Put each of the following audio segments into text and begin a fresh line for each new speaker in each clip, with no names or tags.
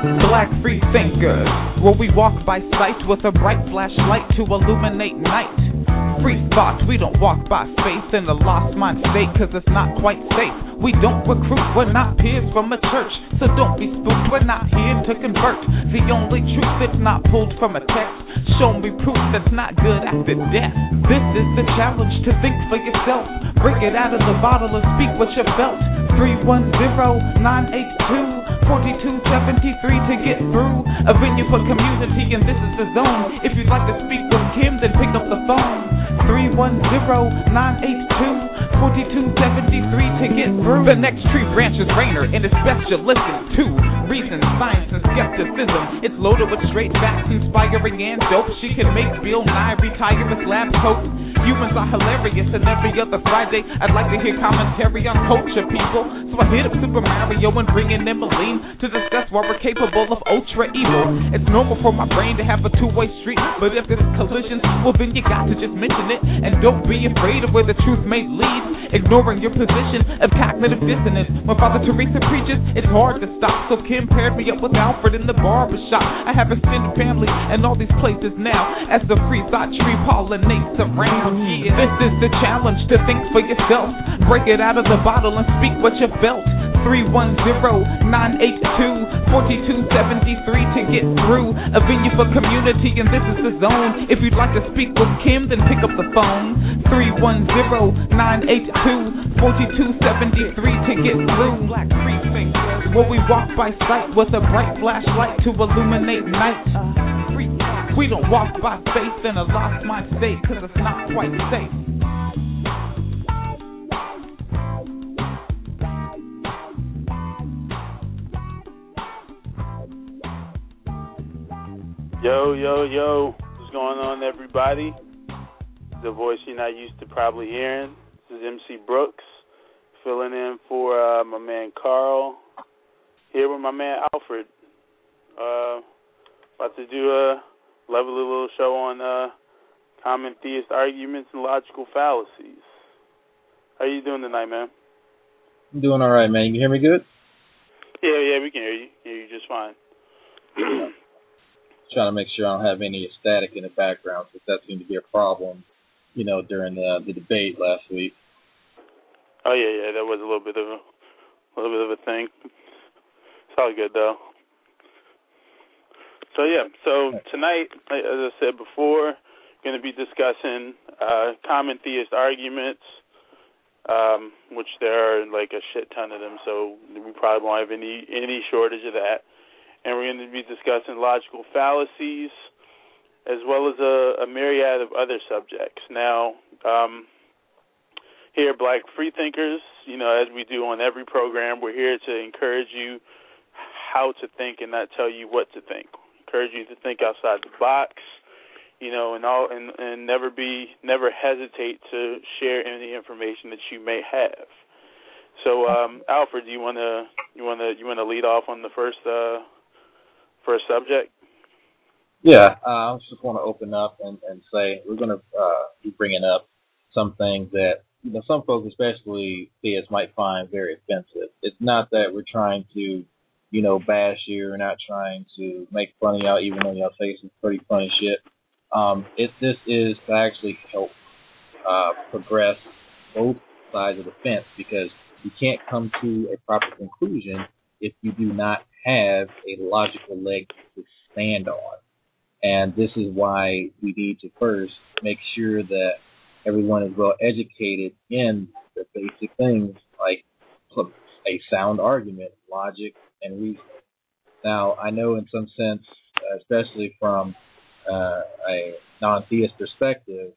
Black free thinkers, where we walk by sight with a bright flashlight to illuminate night. Free thoughts. we don't walk by faith in the lost mind state, cause it's not quite safe. We don't recruit, we're not peers from a church, so don't be spooked, we're not here to convert. The only truth that's not pulled from a text, show me proof that's not good after death. This is the challenge to think for yourself, Break it out of the bottle and speak what you felt. 310 982 4273 to get through. A venue for community, and this is the zone. If you'd like to speak with Kim, then pick up the phone. 310 982 4273 to get through. The next tree branch is Rainer, and it's best you listen to reason, science, and skepticism. It's loaded with straight facts, inspiring and dope. She can make Bill Nye retire his lab coat. Humans are hilarious, and every other Friday, I'd like to hear commentary on culture, people. So I hit up Super Mario and bring in Emmeline to discuss why we're capable of ultra evil. It's normal for my brain to have a two-way street, but if there's collisions, well then you got to just mention it, and don't be afraid of where the truth may lead. Ignoring your position of cognitive dissonance. When Father Teresa preaches, it's hard to stop. So Kim paired me up with Alfred in the barbershop. I have a extended family and all these places now. As the free thought tree pollinates around. Yeah, this is the challenge to think for yourself. Break it out of the bottle and speak what you felt. 310-982-4273 to get through. A venue for community and this is the zone. If you'd like to speak with Kim, then pick up the phone. 310-982-4273 to get through. Black precincts where we walk by sight with a bright flashlight to illuminate night. We don't walk by faith in a lost mind state, cause it's not quite safe.
Yo, yo, yo. What's going on, everybody? The voice you're not used to probably hearing. This is MC Brooks, filling in for uh, my man Karl. Here with my man Alfred. Uh, about to do a lovely little show on uh, common theist arguments and logical fallacies. How you doing tonight, man?
I'm doing all right, man. You hear me good?
Yeah, yeah, we can hear you. Hear you just fine.
Trying to make sure I don't have any static in the background, because that seemed to be a problem, you know, during the the debate last week.
Oh yeah, yeah, that was a little bit of a, a little bit of a thing. It's all good though. So yeah, so tonight, as I said before, going to be discussing uh, common theist arguments, um, which there are like a shit ton of them. So we probably won't have any any shortage of that. And we're going to be discussing logical fallacies, as well as a, a myriad of other subjects. Now, um, here, Black Freethinkers, you know, as we do on every program, we're here to encourage you how to think and not tell you what to think. Encourage you to think outside the box, you know, and all, and, and never be, never hesitate to share any information that you may have. So, um, Alfred, do you want to, you want to, you want to lead off on the first, uh, first subject?
Yeah, uh, I just want to open up and, and say we're going to uh, be bringing up some things that you know some folks, especially theists, might find very offensive. It's not that we're trying to, you know, bash you. We're not trying to make fun of y'all, even though y'all say some pretty funny shit. Um, it this is to actually help uh, progress both sides of the fence because you can't come to a proper conclusion if you do not have a logical leg to stand on. And this is why we need to first make sure that everyone is well educated in the basic things like a sound argument, logic, and reason. Now, I know in some sense, especially from uh, a non-theist perspective,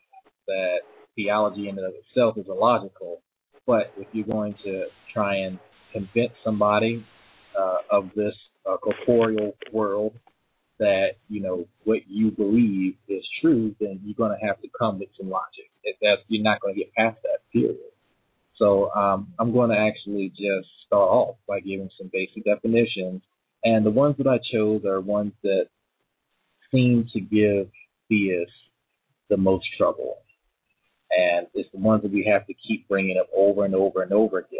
that theology in and of itself is illogical. But if you're going to try and convince somebody uh, of this uh, corporeal world that you know what you believe is true, then you're going to have to come with some logic. If that's you're not going to get past that period. So um, I'm going to actually just start off by giving some basic definitions, and the ones that I chose are ones that seem to give theists the most trouble, and it's the ones that we have to keep bringing up over and over and over again.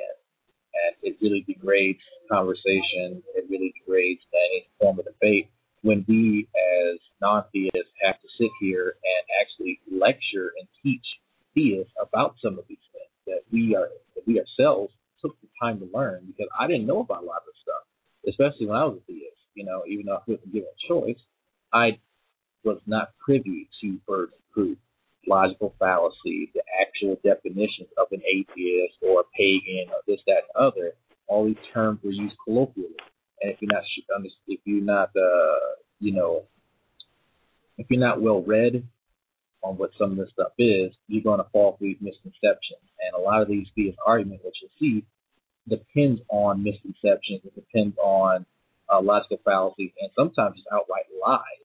And it really degrades conversation. It really degrades any form of debate when we, as non-theists, have to sit here and actually lecture and teach theists about some of these things that we are that we ourselves took the time to learn because I didn't know about a lot of this stuff, especially when I was a theist. You know, even though I wasn't given a choice, I was not privy to burden proof, logical fallacy, the actual definitions of an atheist or a pagan or this, that, and other. All these terms were used colloquially, and if you're not if you're not uh, you know if you're not well read on what some of this stuff is, you're going to fall for these misconceptions. And a lot of these theist arguments, which you'll see, depends on misconceptions. It depends on uh, logical fallacies and sometimes just outright lies.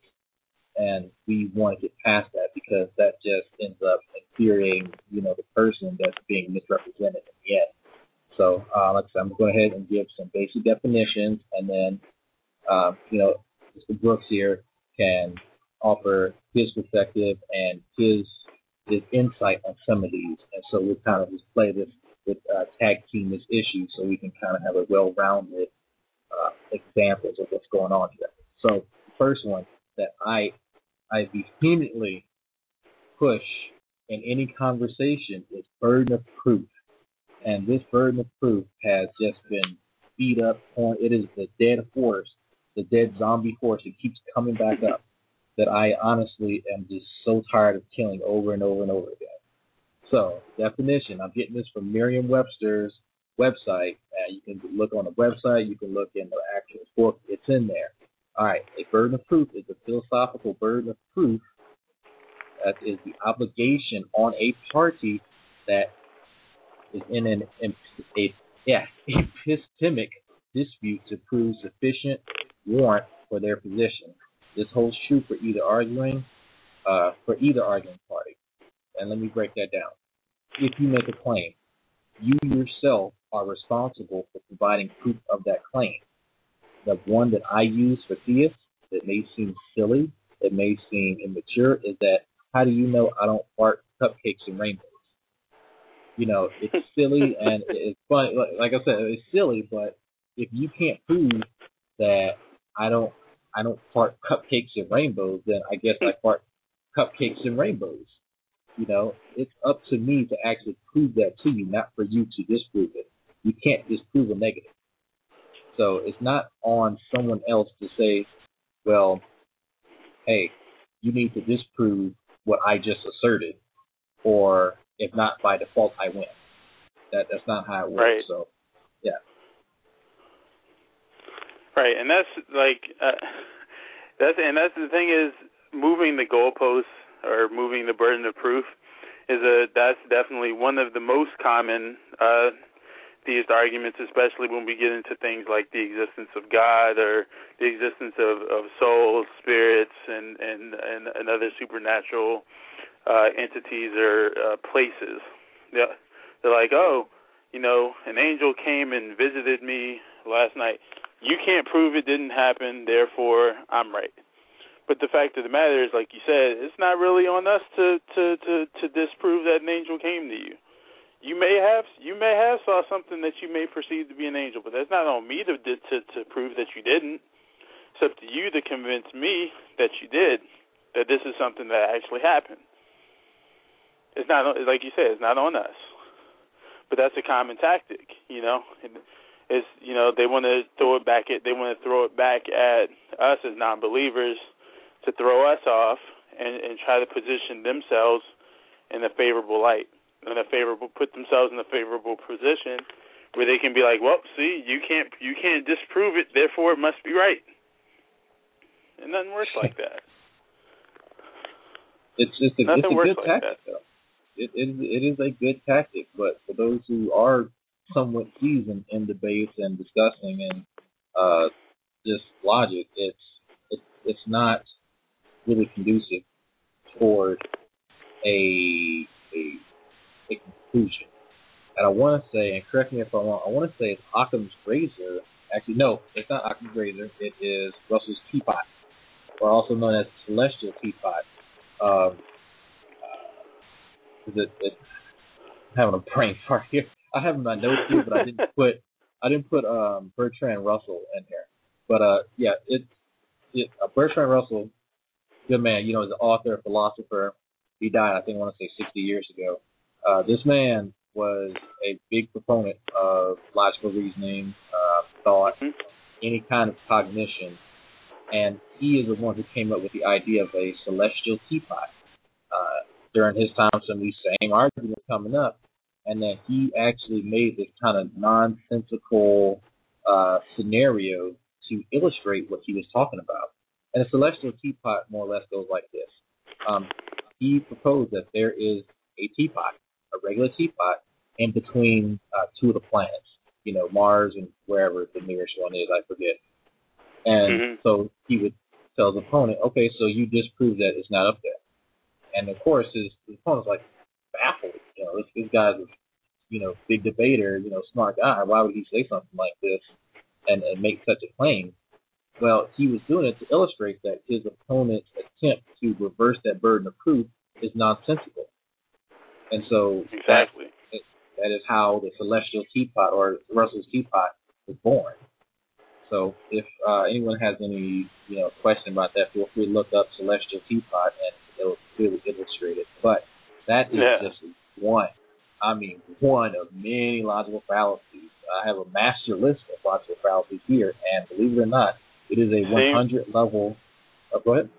And we want to get past that because that just ends up infuriating, you know, the person that's being misrepresented in the end. So, uh, like I said, I'm going to go ahead and give some basic definitions, and then, uh, you know, Mr. Brooks here can offer his perspective and his his insight on some of these. And so we'll kind of just play this with uh, tag team this issue so we can kind of have a well-rounded uh, examples of what's going on here. So first one that I I vehemently push in any conversation is burden of proof. And this burden of proof has just been beat up on. It is the dead horse, the dead zombie horse. It keeps coming back up that I honestly am just so tired of killing over and over and over again. So, definition I'm getting this from Merriam Webster's website. Uh, you can look on the website, you can look in the actual book, it's in there. All right, a burden of proof is a philosophical burden of proof that is the obligation on a party that is in an a, yeah, epistemic dispute to prove sufficient warrant for their position. This holds true for either arguing uh, for either arguing party. And let me break that down. If you make a claim, you yourself are responsible for providing proof of that claim. The one that I use for theists that may seem silly, that may seem immature, is that how do you know I don't fart cupcakes and rainbows? You know, it's silly and it's funny. Like I said, it's silly, but if you can't prove that I don't I don't fart cupcakes and rainbows, then I guess I fart cupcakes and rainbows. You know, it's up to me to actually prove that to you, not for you to disprove it. You can't disprove a negative. So it's not on someone else to say, well, hey, you need to disprove what I just asserted, or if not by default, I win. That that's not how it works.
Right.
So, yeah.
Right, and that's like uh, that's and that's the thing is moving the goalposts or moving the burden of proof is a that's definitely one of the most common uh theist arguments, especially when we get into things like the existence of God or the existence of, of souls, spirits, and and and, and other supernatural uh, entities or uh, places. Yeah, they're like, oh, you know, an angel came and visited me last night you can't prove it didn't happen, therefore I'm right. But the fact of the matter is, like you said, it's not really on us to to to to disprove that an angel came to you. You may have you may have saw something that you may perceive to be an angel, but that's not on me to to to prove that you didn't. It's up to you to convince me that you did, that this is something that actually happened. It's not like you said, it's not on us. But that's a common tactic, you know is you know they want to throw it back at they want to throw it back at us as non-believers to throw us off and, and try to position themselves in a favorable light, in a favorable put themselves in a favorable position where they can be like, well, see, you can't you can't disprove it, therefore it must be right. And nothing works like that.
It's just a,
Nothing
it's a
works
good
like
tactic, though. It, it it is a good tactic, but for those who are somewhat seasoned in debates and discussing and uh, just logic, it's it's it's not really conducive toward a a, a conclusion. And I want to say, and correct me if I'm wrong, I want to say it's Occam's razor. Actually, no, it's not Occam's razor. It is Russell's teapot, or also known as celestial teapot. Um, uh, it, it, I'm having a brain fart here. I have my notes here, but I didn't put I didn't put um, Bertrand Russell in here. But uh, yeah, it's it uh, Bertrand Russell, good man. You know, he's an author, philosopher. He died, I think, I want to say 60 years ago. Uh, this man was a big proponent of logical reasoning, uh, thought, any kind of cognition, and he is the one who came up with the idea of a celestial teapot. Uh, during his time, some of these same arguments coming up, and then he actually made this kind of nonsensical uh, scenario to illustrate what he was talking about. And a celestial teapot more or less goes like this. Um, he proposed that there is a teapot, a regular teapot, in between uh, two of the planets, you know, Mars and wherever the nearest one is, I forget. And
Mhm.
so he would tell his opponent, okay, so you disprove that it's not up there. And of course, his, his opponent's like baffled. You know, this, this guy's a, you know, big debater, you know, smart guy. Why would he say something like this and, and make such a claim? Well, he was doing it to illustrate that his opponent's attempt to reverse that burden of proof is nonsensical. And so that that is how the celestial teapot or Russell's teapot was born. So if uh, anyone has any you know question about that, feel free to look up celestial teapot and it'll clearly illustrate it. But that is
Yeah.
just one. I mean, one of many logical fallacies. I have a master list of logical fallacies here, and believe it or not, it is a
Same.
100 level. Oh, go ahead.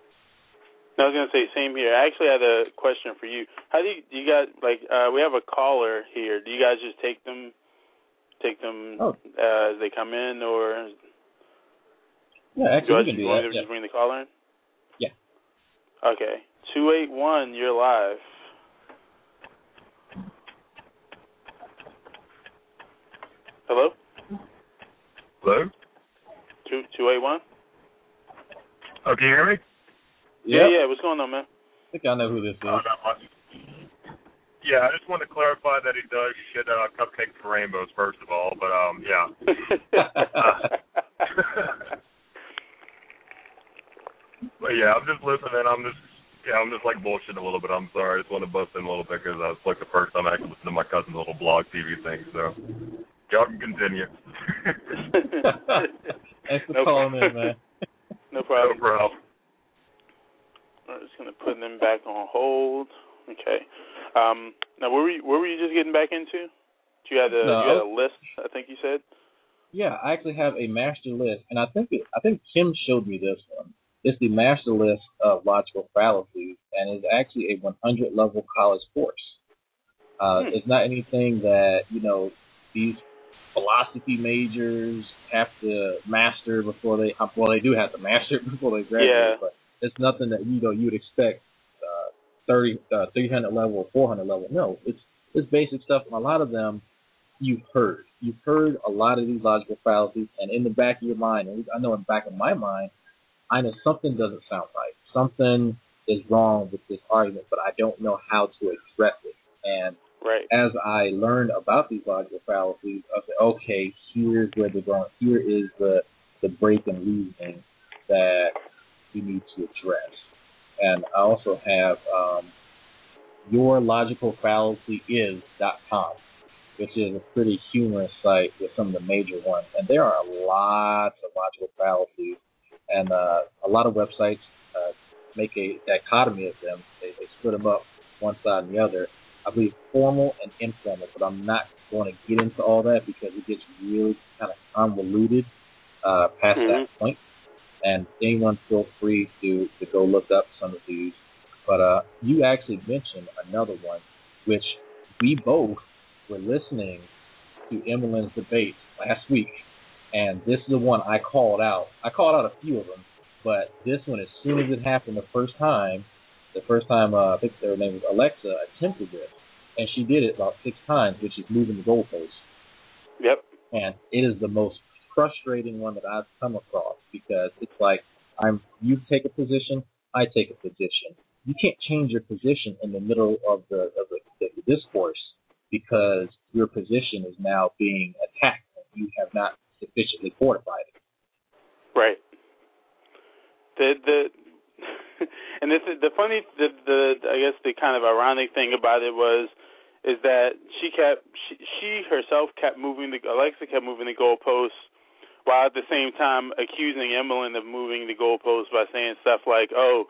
I was gonna say same here. I actually had a question for you. How do you, do you guys like? Uh, we have a caller here. Do you guys just take them, take them
Oh.
uh, as they come in, or
Yeah,
do
actually,
I
we
just,
do
want
that.
to
Yeah.
just bring the caller in?
Yeah.
Okay. Two eight one. You're live. Hello.
Hello?
Two two eight one.
Oh, can you hear me?
Yeah,
Yep.
yeah. What's going on, man?
I think I know who this is.
Not much. Yeah, I just want to clarify that he does shit uh, cupcakes for rainbows, first of all. But um, yeah. But yeah, I'm just listening. I'm just yeah, I'm just like bullshitting a little bit. I'm sorry. I just want to bust in a little bit because uh, it's like the first time I actually listened to my cousin's little blog TV thing. So y'all can continue.
Thanks for
No
calling
problem.
in, man.
no
no
problem. I'm just gonna put them back on hold. Okay. Um, now, where were you, where were you just getting back into? You had a
No,
you had a list, I think you said.
Yeah, I actually have a master list, and I think it, I think Kim showed me this one. It's the master list of logical fallacies, and it's actually a 100 level college course. Uh,
Hmm.
It's not anything that you know these philosophy majors have to master before they well they do have to master it before they graduate,
Yeah.
but it's nothing that you know you would expect uh, 30 uh, 300 level or 400 level. No, it's it's basic stuff, and a lot of them you've heard. You've heard a lot of these logical fallacies, and in the back of your mind, and I know in the back of my mind, I know something doesn't sound right. Something is wrong with this argument, but I don't know how to address it. And
Right.
as I learned about these logical fallacies, I said, okay, here's where they're going. Here is the the break in reasoning that we need to address. And I also have um, yourlogicalfallacyis.com, which is a pretty humorous site with some of the major ones. And there are lots of logical fallacies, and uh, a lot of websites uh, make a dichotomy of them. They, they split them up one side and the other. I believe formal and informal, but I'm not going to get into all that because it gets really kind of convoluted uh, past
Mhm.
that point. And anyone feel free to, to go look up some of these. But uh, you actually mentioned another one, which we both were listening to Emmeline's debate last week, and this is the one I called out. I called out a few of them, but this one, as soon as it happened the first time, the first time uh, I think her name was Alexa attempted this, and she did it about six times, which is moving the goalpost.
Yep.
And it is the most frustrating one that I've come across because it's like I'm you take a position, I take a position. You can't change your position in the middle of the of the, the discourse because your position is now being attacked and you have not sufficiently fortified it.
Right. The the and this is the funny the the I guess the kind of ironic thing about it was is that she kept she, she herself kept moving the Alexa kept moving the goalposts while at the same time accusing Emmeline of moving the goalposts by saying stuff like, "Oh,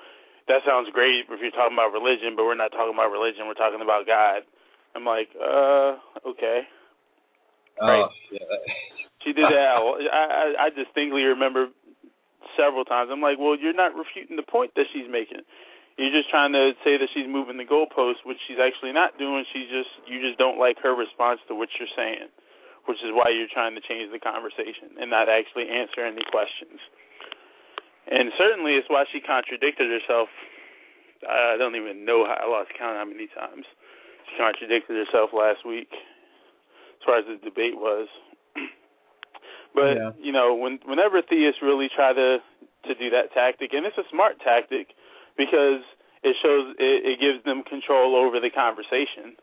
that sounds great if you're talking about religion, but we're not talking about religion. We're talking about God." I'm like, uh, okay.
Right. Oh, yeah.
she did that. I, I I distinctly remember several times. I'm like, well, you're not refuting the point that she's making. You're just trying to say that she's moving the goalpost, which she's actually not doing. She just you just don't like her response to what you're saying, which is why you're trying to change the conversation and not actually answer any questions. And certainly, it's why she contradicted herself. I don't even know how I lost count how many times she contradicted herself last week, as far as the debate was. But yeah. you know, when whenever theists really try to to do that tactic, and it's a smart tactic because it shows it, it gives them control over the conversation.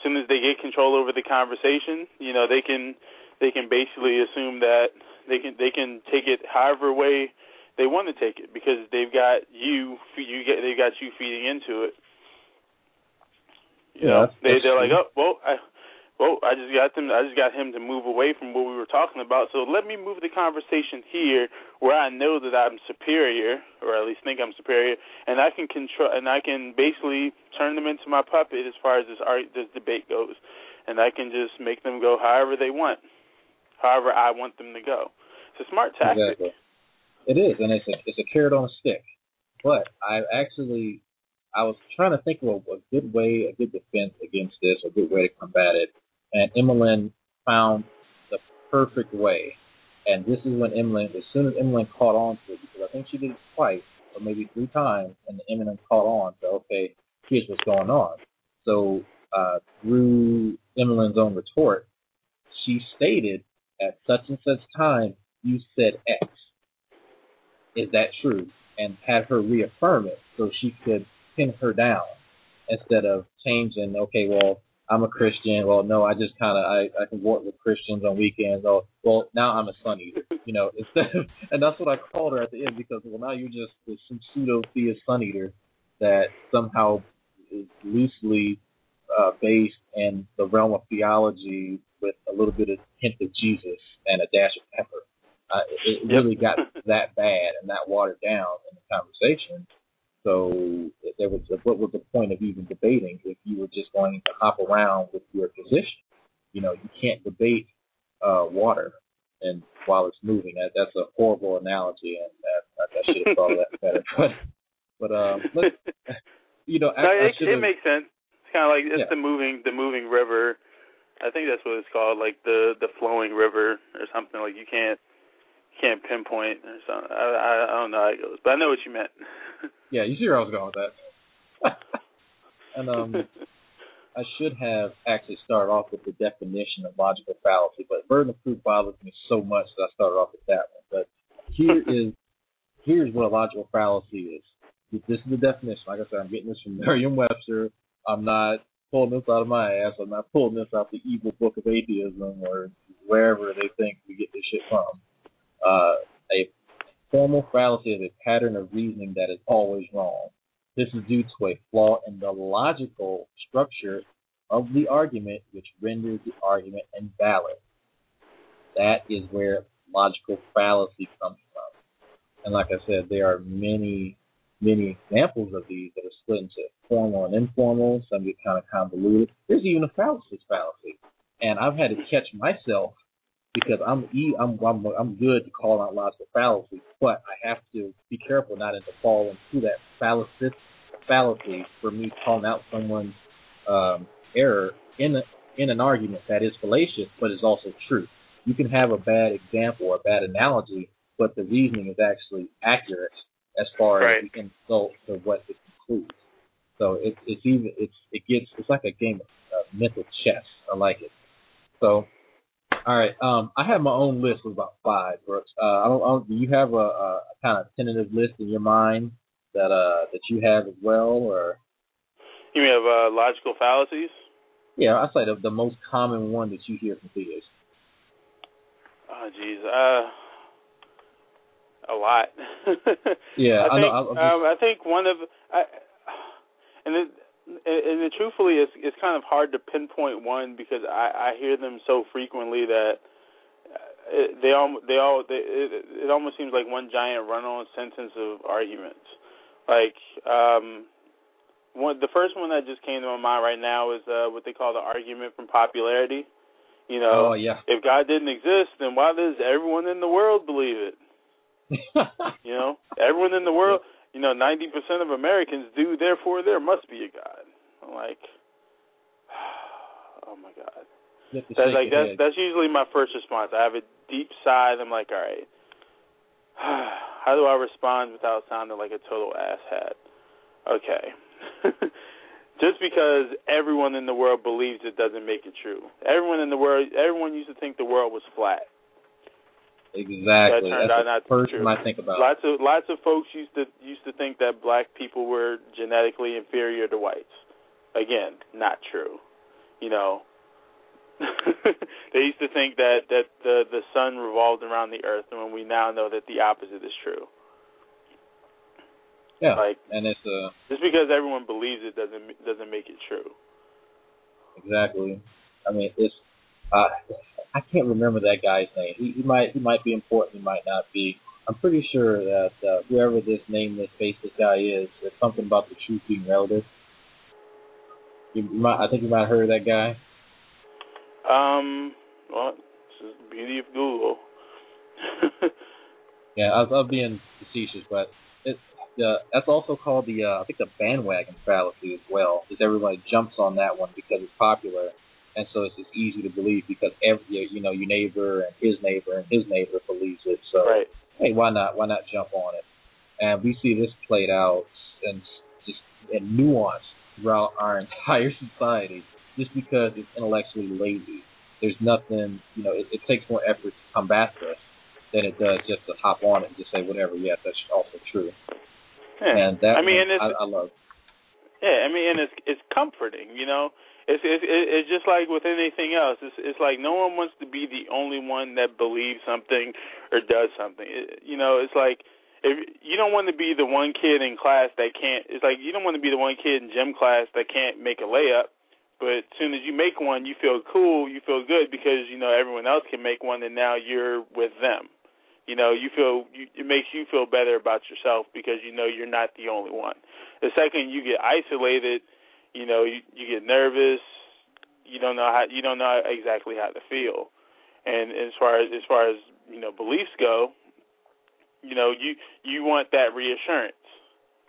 As soon as they get control over the conversation, you know, they can they can basically assume that they can they can take it however way they want to take it because they've got you you get they've got you feeding into it. You
yeah,
know, they they're like, oh well, I well, I just got them. I just got him to move away from what we were talking about. So let me move the conversation here, where I know that I'm superior, or at least think I'm superior, and I can control, and I can basically turn them into my puppet as far as this art, this debate goes, and I can just make them go however they want, however I want them to go. It's a smart tactic.
Exactly. It is, and it's a it's a carrot on a stick. But I actually I was trying to think of a, a good way, a good defense against this, a good way to combat it and Emmeline found the perfect way. And this is when Emmeline, as soon as Emmeline caught on to it, because I think she did it twice or maybe three times, and Emmeline caught on to, okay, here's what's going on. So uh, through Emmeline's own retort, she stated at such and such time you said X. Is that true? And had her reaffirm it so she could pin her down instead of changing, okay, well, I'm a Christian. Well, no, I just kind of I I can work with Christians on weekends. Oh, well, now I'm a Sun Eater. You know, instead of, and that's what I called her at the end because well now you're just some pseudo theist Sun Eater that somehow is loosely uh, based in the realm of theology with a little bit of hint of Jesus and a dash of pepper. Uh, it, it really got that bad and that watered down in the conversation was a, what was the point of even debating if you were just going to hop around with your position? You know, you can't debate uh, water and while it's moving. That, that's a horrible analogy, and that, I should have thought of that better. But but um, let, you know, I,
no,
it,
I it makes sense. It's kind of like it's
yeah.
the moving the moving river. I think that's what it's called, like the the flowing river or something. Like you can't can't pinpoint or something. I, I I don't know how it goes, but I know what you meant.
yeah, you see where I was going with that. and um, I should have actually started off with the definition of logical fallacy, but burden of proof bothers me so much that I started off with that one. But here is here's what a logical fallacy is. This is the definition. Like I said, I'm getting this from Merriam-Webster. I'm not pulling this out of my ass. I'm not pulling this out the evil book of atheism or wherever they think we get this shit from. Uh, a formal fallacy is a pattern of reasoning that is always wrong. This is due to a flaw in the logical structure of the argument, which renders the argument invalid. That is where logical fallacy comes from. And like I said, there are many, many examples of these that are split into formal and informal. Some get kind of convoluted. There's even a fallacy fallacy. And I've had to catch myself because I'm e I'm I'm I'm good to call out logical fallacy, but I have to be careful not to fall into that fallacy fallacy for me calling out someone's um, error in a, in an argument that is fallacious but is also true. You can have a bad example or a bad analogy, but the reasoning is actually accurate as far
Right.
as the insult to what it concludes. So it, it's even it's it gets it's like a game of uh, mental chess. I like it. So, all right. Um, I have my own list of about five. Brooks. Uh, I don't, I don't. Do you have a, a kind of tentative list in your mind that uh that you have as well, or
You mean of uh, logical fallacies?
yeah, I say the the most common one that you hear from theists.
Oh, jeez. Uh, a lot.
Yeah,
I
I
think.
know. I-
um, I think one of, I, and it, and it, truthfully, it's it's kind of hard to pinpoint one because I I hear them so frequently that uh, it, they all they all they, it, it almost seems like one giant run-on sentence of arguments. Like um, one the first one that just came to my mind right now is uh, what they call the argument from popularity. You know,
oh yeah.
if God didn't exist, then why does everyone in the world believe it? You know, everyone in the world, you know, ninety percent of Americans do. Therefore, there must be a God. I'm like, oh my God.
You have to
That's like that's
head.
that's usually my first response. I have a deep sigh. And I'm like, all right, how do I respond without sounding like a total asshat? Okay. Just because everyone in the world believes it doesn't make it true. Everyone in the world, everyone used to think the world was flat.
Exactly.
That turned
That's
out not
first
true.
I think about.
Lots of lots of folks used to used to think that black people were genetically inferior to whites. Again, not true. You know, they used to think that that the the sun revolved around the earth, and when we now know that the opposite is true.
yeah,
Like
and it's uh
just because everyone believes it doesn't doesn't make it true.
exactly. I mean, it's uh, I can't remember that guy's name. He, he might he might be important. He might not be. I'm pretty sure that uh, whoever this nameless faceless guy is, there's something about the truth being relative. You, you might, I think you might have heard of that guy.
Um, well, this is the beauty of Google.
Yeah, I was being facetious, but it, the that's also called the uh, I think the bandwagon fallacy as well, because everybody jumps on that one because it's popular, and so it's just easy to believe because every you know your neighbor and his neighbor and his neighbor believes it. So
right.
hey, why not? Why not jump on it? And we see this played out and just in nuance throughout our entire society, just because it's intellectually lazy. There's nothing, you know, it, it takes more effort to combat this than it does just to hop on it and just say whatever. Yes, that's also true.
Yeah.
And that
I mean,
one,
and it's,
I, I love.
Yeah, I mean, and it's it's comforting, you know. It's it's it's just like with anything else. It's it's like no one wants to be the only one that believes something or does something. It, you know, it's like if you don't want to be the one kid in class that can't. It's like you don't want to be the one kid in gym class that can't make a layup. But as soon as you make one, you feel cool, you feel good because you know everyone else can make one, and now you're with them. You know, you feel you, it makes you feel better about yourself because you know you're not the only one. The second you get isolated, you know, you, you get nervous. You don't know how you don't know exactly how to feel. And as far as as far as you know beliefs go, you know you you want that reassurance,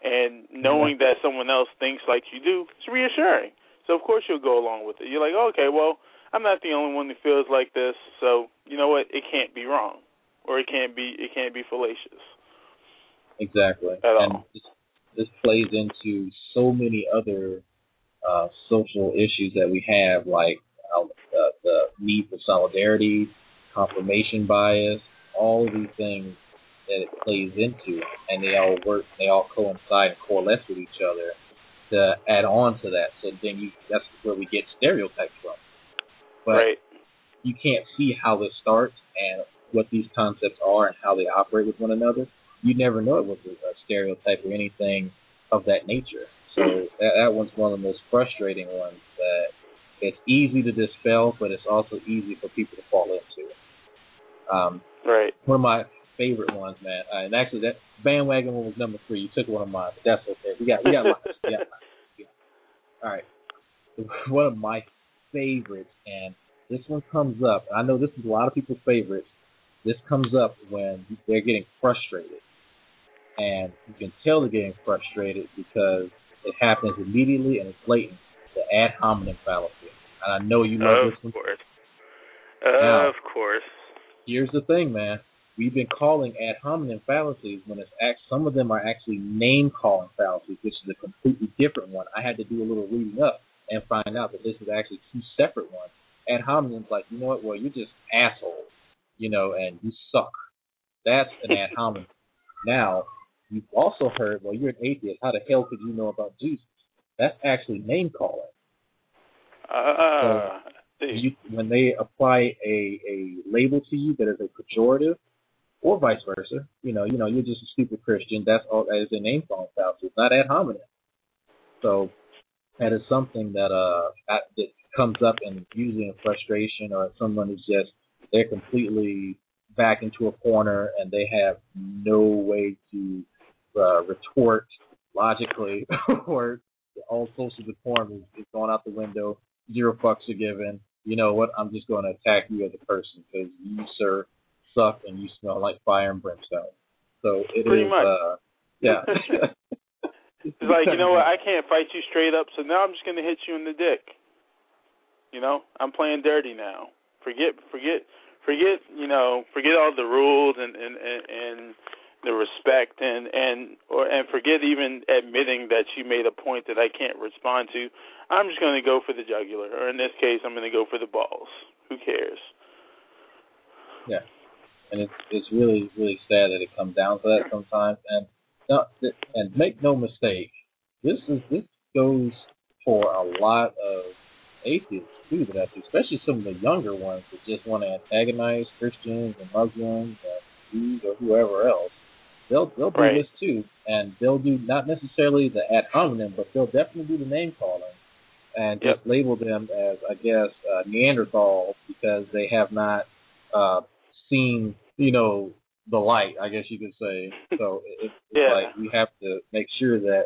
and knowing that someone else thinks like you do, it's reassuring. So of course you'll go along with it. You're like, okay, well, I'm not the only one who feels like this, so you know what? It can't be wrong, or it can't be it can't be fallacious.
Exactly.
At
and
all.
This, this plays into so many other uh, social issues that we have, like uh, the, need for solidarity, confirmation bias, all of these things that it plays into, and they all work, they all coincide and coalesce with each other to add on to that. So then you, that's where we get stereotypes from. But
right.
you can't see how this starts and what these concepts are and how they operate with one another. You never know it was a, a stereotype or anything of that nature. So that, that one's one of the most frustrating ones that it's easy to dispel, but it's also easy for people to fall into. Um,
Right.
one of my favorite ones, man. Uh, and actually, that bandwagon one was number three. You took one of mine, but that's okay. We got we got lots. We got lots. Yeah. All right. One of my favorites, and this one comes up. I know this is a lot of people's favorites. This comes up when they're getting frustrated, and you can tell they're getting frustrated because it happens immediately and it's blatant. The ad hominem fallacy. And I know you know
of
this one.
course.
Now-
of course.
Here's the thing, man. We've been calling ad hominem fallacies when it's act. Some of them are actually name calling fallacies, which is a completely different one. I had to do a little reading up and find out that this is actually two separate ones. Ad hominem's like, you know what? Well, you're just assholes, you know, and you suck. That's an ad hominem. Now, you've also heard, well, you're an atheist. How the hell could you know about Jesus? That's actually name calling.
Uh, see.
you, when they apply a, a label to you that is a pejorative, or vice versa, you know, you know, you're just a stupid Christian. That's all. That is a name calling fallacy. It's not ad hominem. So that is something that uh at- that comes up and usually in frustration or someone is just they're completely back into a corner and they have no way to uh, retort logically or all social decorum is, is going out the window. Zero fucks are given. You know what? I'm just going to attack you as a person because you, sir, suck and you smell like fire and brimstone. So it is.
Pretty much.
Uh, yeah.
It's like, you know what, I can't fight you straight up, so now I'm just gonna hit you in the dick. You know? I'm playing dirty now. Forget forget forget, you know, forget all the rules and and, and, and the respect and and or and forget even admitting that you made a point that I can't respond to. I'm just gonna go for the jugular, or in this case I'm gonna go for the balls. Who cares?
Yeah, and it's it's really really sad that it comes down to that sometimes. And no, and make no mistake, this is this goes for a lot of atheists too. That to, especially some of the younger ones that just want to antagonize Christians and Muslims and Jews or whoever else. They'll they'll do
Right.
this too, and they'll do not necessarily the ad hominem, but they'll definitely do the name calling and just label them as I guess uh, Neanderthals because they have not uh, seen you know the light. I guess you could say. So it, it's
Yeah.
like we have to make sure that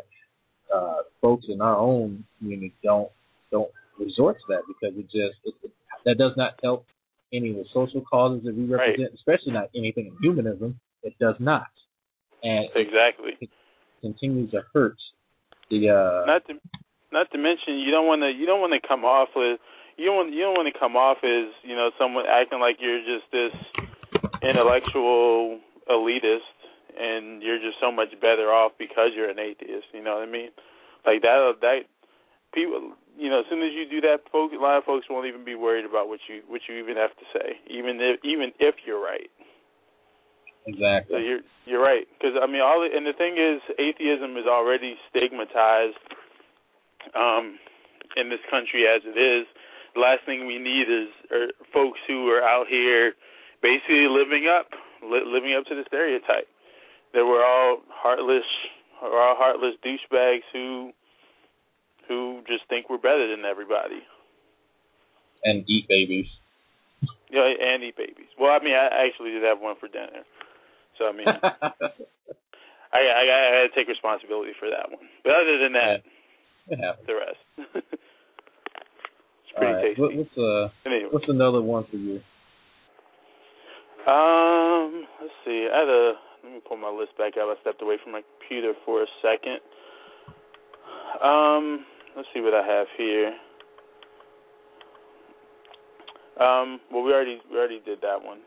uh, folks in our own community don't don't resort to that because it just it, it, that does not help any of the social causes that we
Right.
represent, especially not anything in humanism. It does not, and it
Exactly.
continues to hurt the uh,
not to not to mention you don't want to you don't want to come off with you don't want you don't want to come off as you know someone acting like you're just this intellectual elitist and you're just so much better off because you're an atheist. You know what I mean? Like that that people you know as soon as you do that, folk, a lot of folks won't even be worried about what you what you even have to say, even if even if you're right. So
exactly.
you're you're right because I mean all and the thing is atheism is already stigmatized um, in this country as it is. The last thing we need is er, folks who are out here basically living up li- living up to the stereotype that we're all heartless we're all heartless douchebags who who just think we're better than everybody.
And eat babies.
Yeah, and eat babies. Well, I mean, I actually did have one for dinner, so I mean. I, I I had to take responsibility for that one. But other than that,
happens.
the rest. it's pretty
right.
tasty.
What, what's uh
anyway,
what's another one for you?
um, let's see. I had a let me pull my list back up. I stepped away from my computer for a second. Um, let's see what I have here. Um, well, we already we already did that one.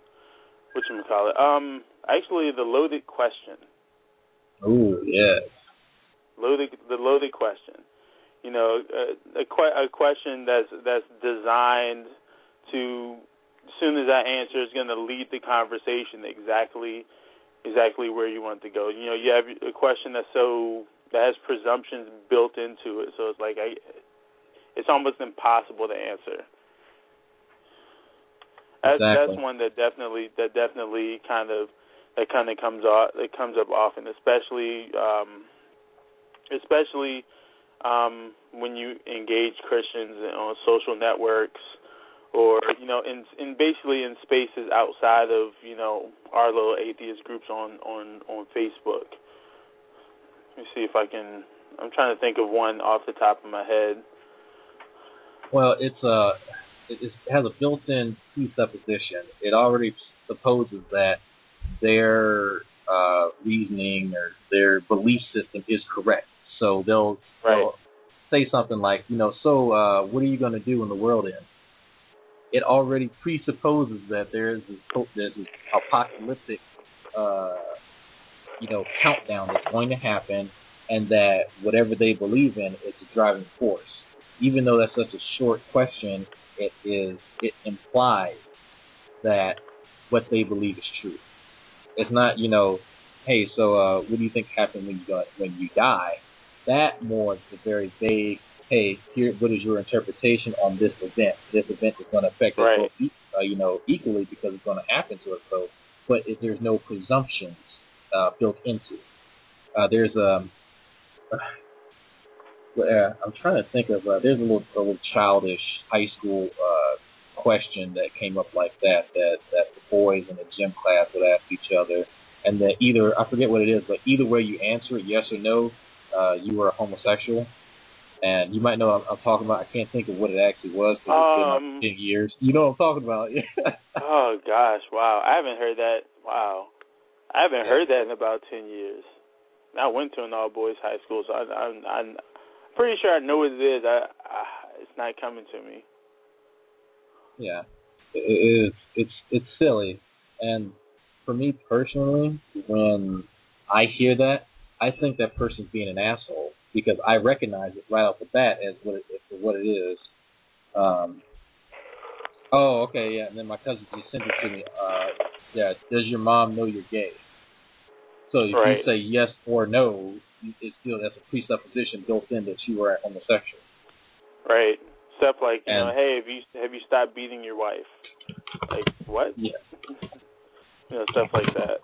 What you call it? Um, actually, the loaded question.
Oh yes.
loaded the loaded question. You know, a, a, que- a question that's that's designed to, as soon as I answer, is going to lead the conversation exactly exactly where you want to go. You know, you have a question that's so that has presumptions built into it, so it's like I, it's almost impossible to answer. That's
Exactly.
that's one that definitely that definitely kind of that kind of comes off that comes up often, especially um, especially um, when you engage Christians on social networks or you know in in basically in spaces outside of you know our little atheist groups on on on Facebook. Let me see if I can. I'm trying to think of one off the top of my head.
Well, it's uh it, has a built-in presupposition. It already supposes that their uh, reasoning or their belief system is correct. So they'll,
Right.
they'll say something like, you know, so uh, what are you going to do when the world ends? It already presupposes that there is this, there's this apocalyptic, uh, you know, countdown that's going to happen, and that whatever they believe in is the driving force. Even though that's such a short question, it is it implies that what they believe is true. It's not, you know, hey, so uh, what do you think happened when you got, when you die? That more is a very vague. Hey, here, what is your interpretation on this event? This event is going to affect us
Right.
both, uh, you know, equally because it's going to happen to us. So, but if there's no presumptions uh, built into. it. Uh, there's um, uh, I'm trying to think of. Uh, there's a little, a little childish high school uh, question that came up like that. That that the boys in the gym class would ask each other, and that either I forget what it is, but either way you answer it, yes or no, uh, you are a homosexual. And you might know I'm, I'm talking about. I can't think of what it actually was because it's been
Um,
like 10 years. You know what I'm talking about?
Oh gosh, wow! I haven't heard that. Wow, I haven't
Yeah.
heard that in about ten years. I went to an all boys high school, so I, I'm I'm pretty sure I know what it is. I, I it's not coming to me.
Yeah, it is. It's it's silly, and for me personally, when I hear that, I think that person's being an asshole because I recognize it right off the bat as what it, what it is. Um. Oh, okay, yeah. And then my cousin just sent it to me. Uh, yeah. Does your mom know you're gay? So if
Right.
you say yes or no, you- it's still that's a presupposition built in that you are homosexual.
Right. Stuff like you know, hey, have you have you stopped beating your wife? Like what?
Yeah.
You know, stuff like that.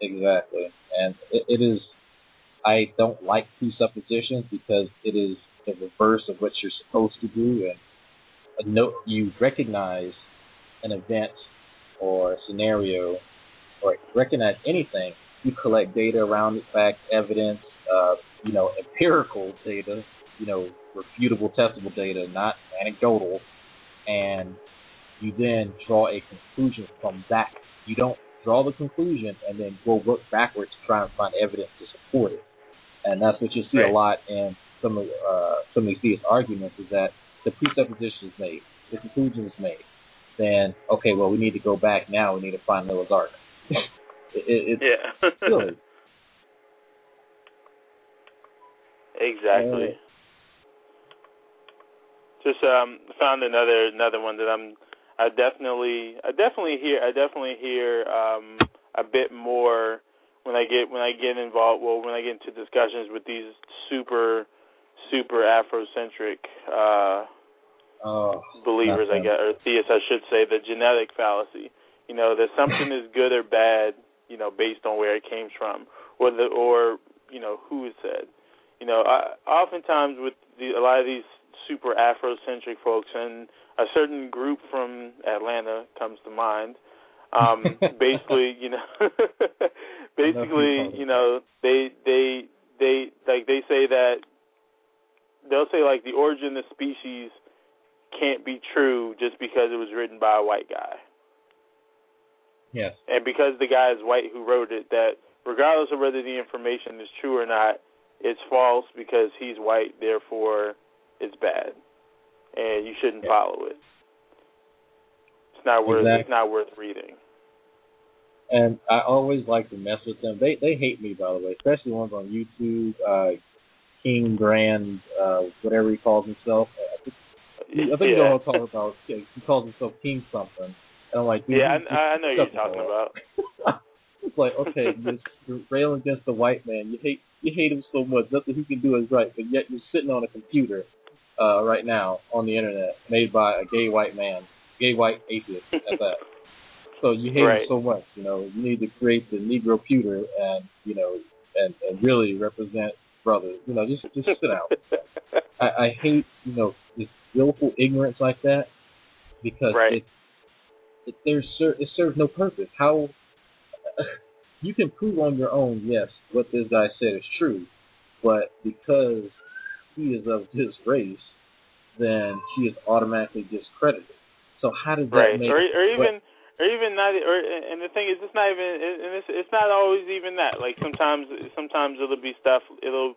Exactly, and it, it is. I don't like presuppositions because it is the reverse of what you're supposed to do, and a note you recognize an event or a scenario, or recognize anything. You collect data around it, facts, evidence, uh, you know, empirical data, you know, refutable, testable data, not anecdotal, and you then draw a conclusion from that. You don't draw the conclusion and then go work backwards to try and find evidence to support it. And that's what you see
Right.
a lot in some of uh, some of these arguments is that the presupposition is made, the conclusion is made. Then okay, well we need to go back now. We need to find Noah's Ark. it,
Yeah.
silly.
exactly. Just um found another another one that I'm I definitely I definitely hear I definitely hear um a bit more when I get when I get involved well when I get into discussions with these super super Afrocentric uh
Oh,
believers, I guess, or theists, I should say, the genetic fallacy. You know, that something is good or bad, you know, based on where it came from, or the, or you know, who it said. You know, I, oftentimes with the, a lot of these super Afrocentric folks, and a certain group from Atlanta comes to mind. Um, basically, you know, basically, you know, they they they like they say that they'll say like the origin of the species can't be true just because it was written by a white guy.
Yes,
And because the guy is white who wrote it, that regardless of whether the information is true or not, it's false because he's white, therefore it's bad. And you shouldn't
Yeah.
follow it. It's not worth
Exactly.
it's not worth reading.
and I always like to mess with them. They they hate me by the way, especially ones on YouTube. Uh, King Grand, uh, whatever he calls himself. I think, I think you know what I'm talking about. He calls himself King something. And I'm like,
yeah, I, I know
you
you're talking
up.
about.
it's like, okay, you're, railing against the white man. You hate you hate him so much. Nothing he can do is right, but yet you're sitting on a computer uh, right now on the internet, made by a gay white man, gay white atheist at that. So you hate
Right.
him so much. You know, you need to create the Negro pewter and you know, and and really represent brothers. You know, just just sit out. I, I hate you know this willful ignorance like that because
Right.
it, it there's it serves no purpose. How you can prove on your own, yes, what this guy said is true, but because he is of this race, then he is automatically discredited. So how does that
right,
make
or or even or even not or and the thing is it's not even and it's it's not always even that like sometimes sometimes it'll be stuff it'll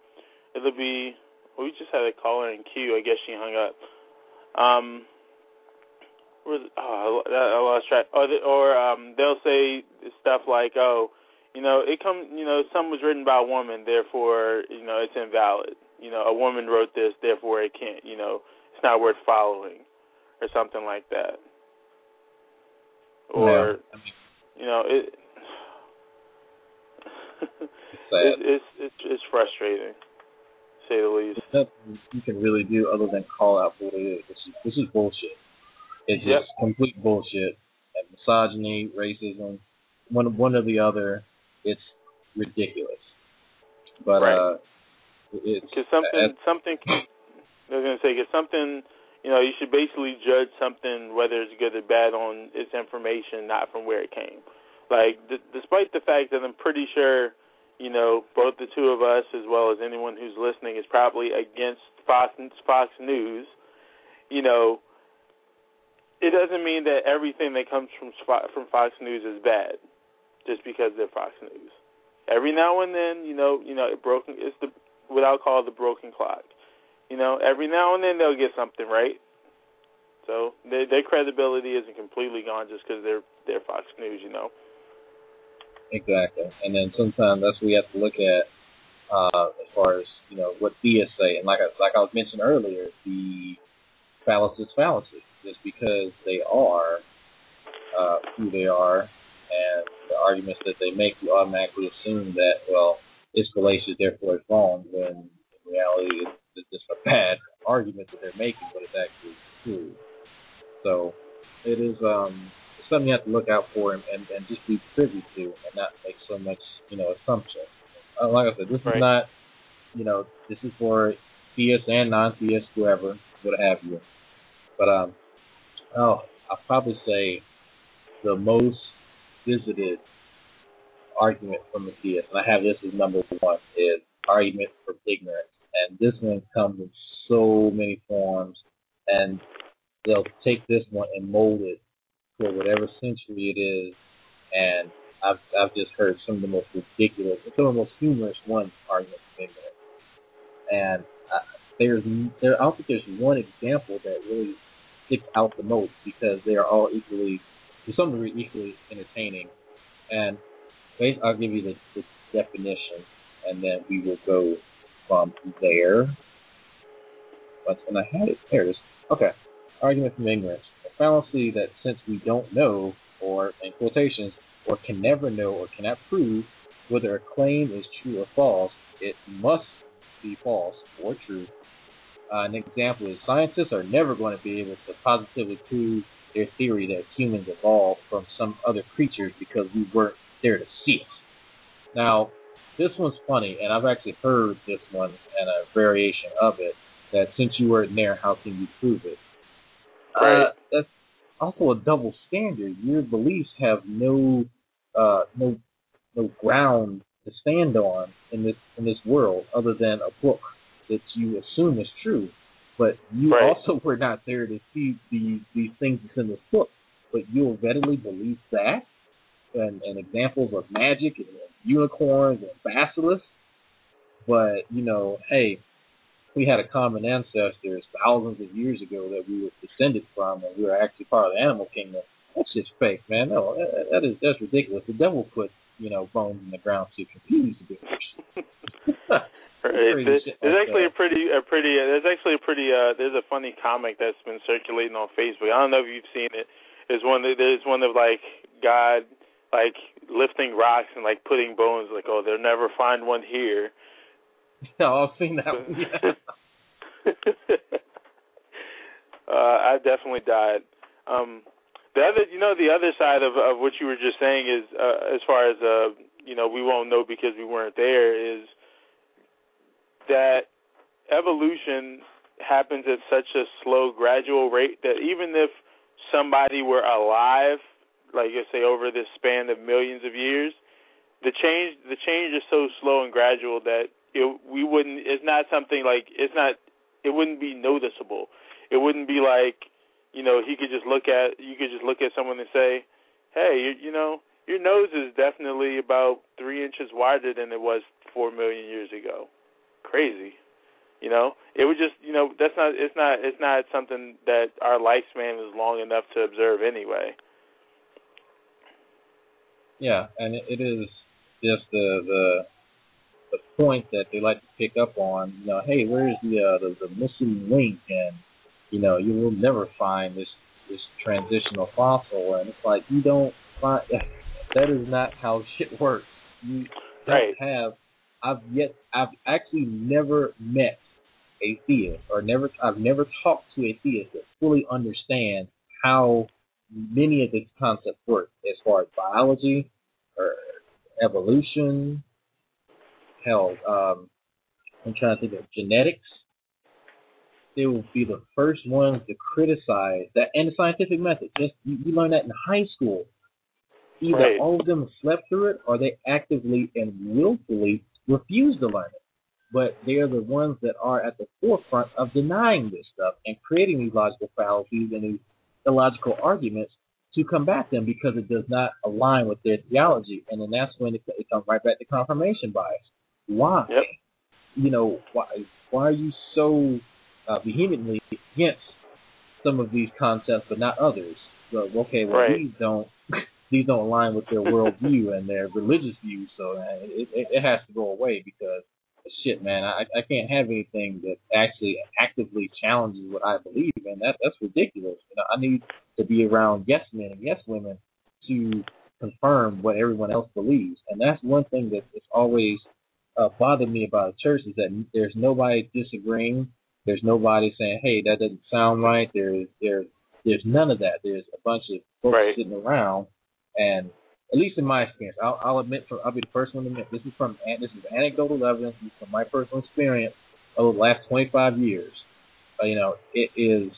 it'll be well, we just had a caller in queue i guess she hung up um oh I lost track. Or the, or um they'll say stuff like oh you know it comes you know some was written by a woman therefore you know it's invalid. You know a woman wrote this therefore it can't you know it's not worth following or something like that. Or
Yeah,
you know it it's, it's it's it's frustrating to say the least.
There's nothing you can really do other than call out for what it is. This is this is bullshit. It's
Yep.
just complete bullshit. And misogyny, racism, one one or the other. It's ridiculous. But
Right.
uh, it's
because something something I was gonna say because something you know you should basically judge something whether it's good or bad on its information not from where it came like d- despite the fact that I'm pretty sure you know both the two of us as well as anyone who's listening is probably against Fox Fox News you know it doesn't mean that everything that comes from from Fox News is bad just because they're Fox News every now and then you know you know it broken it's the what I'll call the broken clock. You know, every now and then they'll get something right. So their their credibility isn't completely gone just because they're they're Fox News. You know.
Exactly. And then sometimes that's what we have to look at uh, as far as, you know, what theists say. And like I, like I was mentioned earlier, the fallacy is fallacy. Just because they are uh, who they are and the arguments that they make, you automatically assume that, well, it's fallacious, therefore it's wrong, when in reality it's, it's just a bad argument that they're making, but it's actually true. So it is um something you have to look out for and, and, and just be privy to and not make so much, you know, assumption. Uh, like I said, this
Right.
is not, you know, this is for theists and non-theists, whoever, what have you. But um, oh, I'll probably say the most visited argument from the theists, and I have this as number one, is argument from ignorance. And this one comes in so many forms, and they'll take this one and mold it for whatever century it is. And I've I've just heard some of the most ridiculous, some of the most humorous ones arguments from ignorance. And uh, there's there I don't think there's one example that really sticks out the most because they are all equally, to some degree, equally entertaining. And bas- I'll give you the, the definition, and then we will go from there. But when I had it, there it is. Okay. Argument from ignorance. A fallacy that since we don't know, or in quotations, or can never know or cannot prove whether a claim is true or false, it must be false or true. Uh, an example is scientists are never going to be able to positively prove their theory that humans evolved from some other creatures because we weren't there to see it. Now, this one's funny, and I've actually heard this one and a variation of it. That since you weren't there, how can you prove it?
Right.
Uh, that's also a double standard. Your beliefs have no, uh, no, no ground to stand on in this in this world other than a book that you assume is true. But you
Right.
also were not there to see these these things that's in this book. But you'll readily believe that. And, and examples of magic and unicorns and basilisks. But you know, hey, we had a common ancestors thousands of years ago that we were descended from, and we were actually part of the animal kingdom. That's just fake, man. No, that, that is that's ridiculous. The devil put you know bones in the ground to confuse the people.
Right.
Crazy
There's,
shit
there's
like
actually a pretty, a pretty. Uh, there's actually a pretty. Uh, there's a funny comic that's been circulating on Facebook. I don't know if you've seen it. There's one. that- There's one of like God, like lifting rocks and like putting bones. Like, oh, they'll never find one here.
no, I've seen that. One. Yeah.
uh, I definitely died. Um, the other, you know, the other side of of what you were just saying is, uh, as far as uh, you know, we won't know because we weren't there. Is that evolution happens at such a slow, gradual rate that even if somebody were alive, like you say, over this span of millions of years, the change the change is so slow and gradual that it, we wouldn't. It's not something like it's not. It wouldn't be noticeable. it wouldn't be like, you know, he could just look at you could just look at someone and say, hey, you, you know, your nose is definitely about three inches wider than it was four million years ago. Crazy. You know, it would just you know that's not it's not it's not something that our lifespan is long enough to observe anyway.
Yeah, and it, it is just the the the point that they like to pick up on. You know, hey, where's the uh, the, the missing link? And you know, you will never find this this transitional fossil. And it's like you don't find that is not how shit works. You don't
Right.
have. I've yet. I've actually never met a theist, or never. I've never talked to a theist that fully understands how many of these concepts work as far as biology or evolution. Hell, um, I'm trying to think of genetics. They will be the first ones to criticize that and the scientific method. Just you, you learn that in high school. Either
Right.
all of them slept through it, or they actively and willfully refuse to learn it. But they are the ones that are at the forefront of denying this stuff and creating these logical fallacies and these illogical arguments to combat them because it does not align with their theology. And then that's when it, it comes right back to confirmation bias. Why?
Yep.
You know, why why are you so uh, vehemently against some of these concepts but not others? So, okay, well
Right.
these don't these don't align with their worldview and their religious views, so uh, it, it, it has to go away because shit, man, I I can't have anything that actually actively challenges what I believe in. That that's ridiculous. You know, I need to be around yes men and yes women to confirm what everyone else believes, and that's one thing that is always uh, bothered me about the church is that there's nobody disagreeing. There's nobody saying, "Hey, that doesn't sound right." There's there's there's none of that. There's a bunch of folks
Right.
sitting around, and at least in my experience, I'll, I'll admit, for, I'll be the first one to admit this is from this is anecdotal evidence this is from my personal experience over the last 25 years. Uh, you know, it is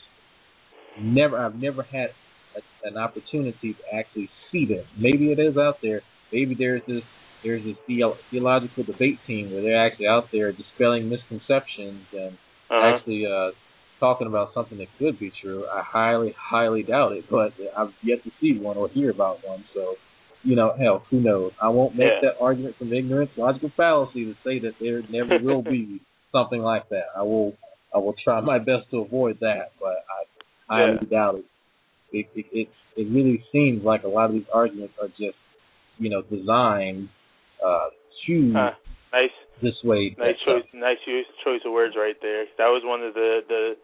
never I've never had a, an opportunity to actually see this. Maybe it is out there. Maybe there's this there's this theo- theological debate team where they're actually out there dispelling misconceptions and
Uh-huh.
actually uh, talking about something that could be true. I highly, highly doubt it, but I've yet to see one or hear about one. So, you know, hell, who knows? I won't make
Yeah.
that argument from ignorance, logical fallacy to say that there never will be something like that. I will, I will try my best to avoid that, but I highly
Yeah.
doubt it. It, it. it it really seems like a lot of these arguments are just, you know, designed uh, to
Huh. Nice.
dissuade.
Nice choice. Nice use, choice of words right there. That was one of the the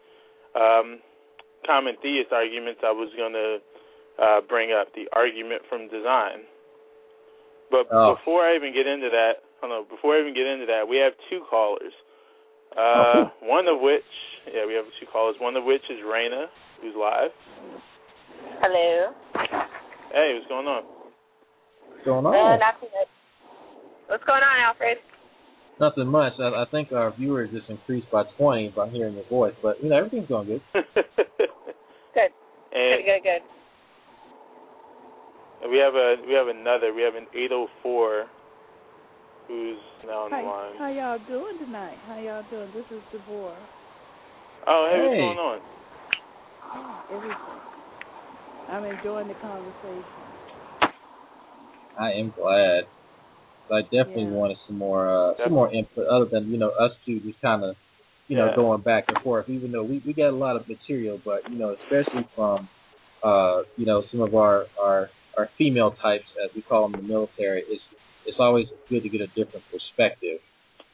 um, common theist arguments I was going to uh, bring up. The argument from design. But
Oh.
before I even get into that, hold on. Before I even get into that, we have two callers. Uh,
Oh,
one of which, yeah, we have two callers. One of which is Raina, who's live.
Hello.
Hey, what's going on?
What's going
Uh,
on?
not too much. What's going on, Alfred?
Nothing much. I, I think our viewers just increased by 20 by hearing your voice, but you know everything's going good.
Good.
and
Good, good, good.
we have a we have another. We have an 804 who's now on
Hi,
the line.
how y'all doing tonight? How y'all doing? This is Devorah.
Oh, hey,
Hey.
what's going on?
Oh, everything. I'm enjoying the conversation.
I am glad. I definitely
Yeah.
wanted some more uh, some more input other than you know us two just kind of you know
Yeah.
going back and forth. Even though we we got a lot of material, but you know especially from uh you know some of our our our female types as we call them in the military, it's it's always good to get a different perspective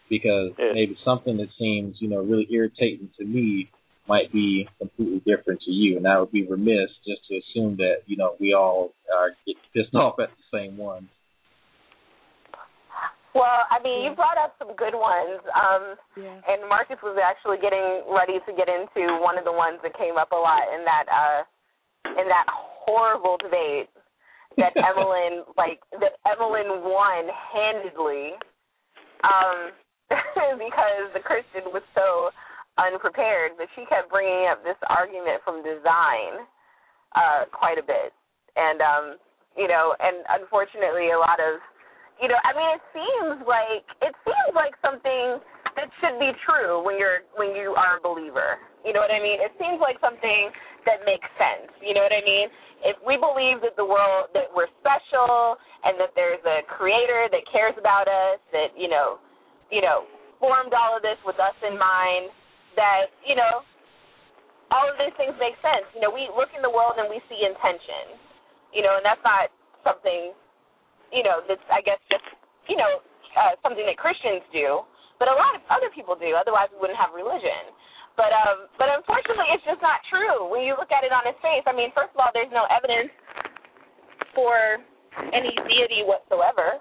because
Yeah.
maybe something that seems you know really irritating to me might be completely different to you, and I would be remiss just to assume that you know we all are get pissed off at the same one.
Well, I mean, you brought up some good ones. Um,
Yeah.
and Marcus was actually getting ready to get into one of the ones that came up a lot in that uh in that horrible debate that Evelyn like that Evelyn won handedly um because the Christian was so unprepared but she kept bringing up this argument from design uh quite a bit and um you know and unfortunately a lot of you know, I mean, it seems like it seems like something that should be true when you're when you are a believer.
You know what I mean? It seems like something that makes sense. You know what I mean? If we believe that the world that we're special and that there's a creator that cares about us, that you know, you know, formed all of this with us in mind, that you know, all of these things make sense. You know, we look in the world and we see intention. You know, and that's not something, you know, that's I guess just you know uh, something that Christians do, but a lot of other people do. Otherwise, we wouldn't have religion. But um, but unfortunately, it's just not true. When you look at it on its face, I mean, first of all, there's no evidence for any deity whatsoever,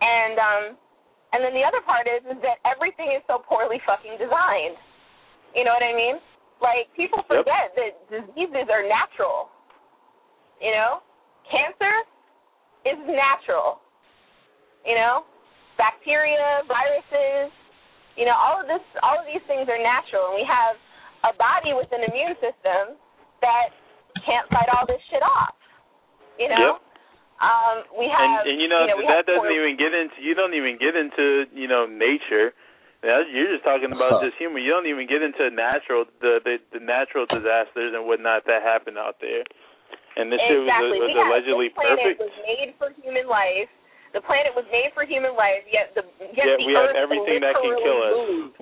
and um, and then the other part is is that everything is so poorly fucking designed. You know what I mean? Like people forget that diseases are natural. You know, cancer is natural. You know, bacteria, viruses, you know, all of this, all of these things are natural, and we have a body with an immune system that can't fight all this shit off. You know,
Yep.
um, we have,
and, and you know,
we
that doesn't
poor-
even get into you don't even get into you know nature. Now, you're just talking about just human you don't even get into natural the, the the natural disasters and whatnot that happen out there and this shit was,
exactly.
was
we have,
allegedly
this planet
perfect
was made for human life. The planet was made for human life, yet the yet
Yet
the
we have
earth
everything that can
literally
kill us.
moves.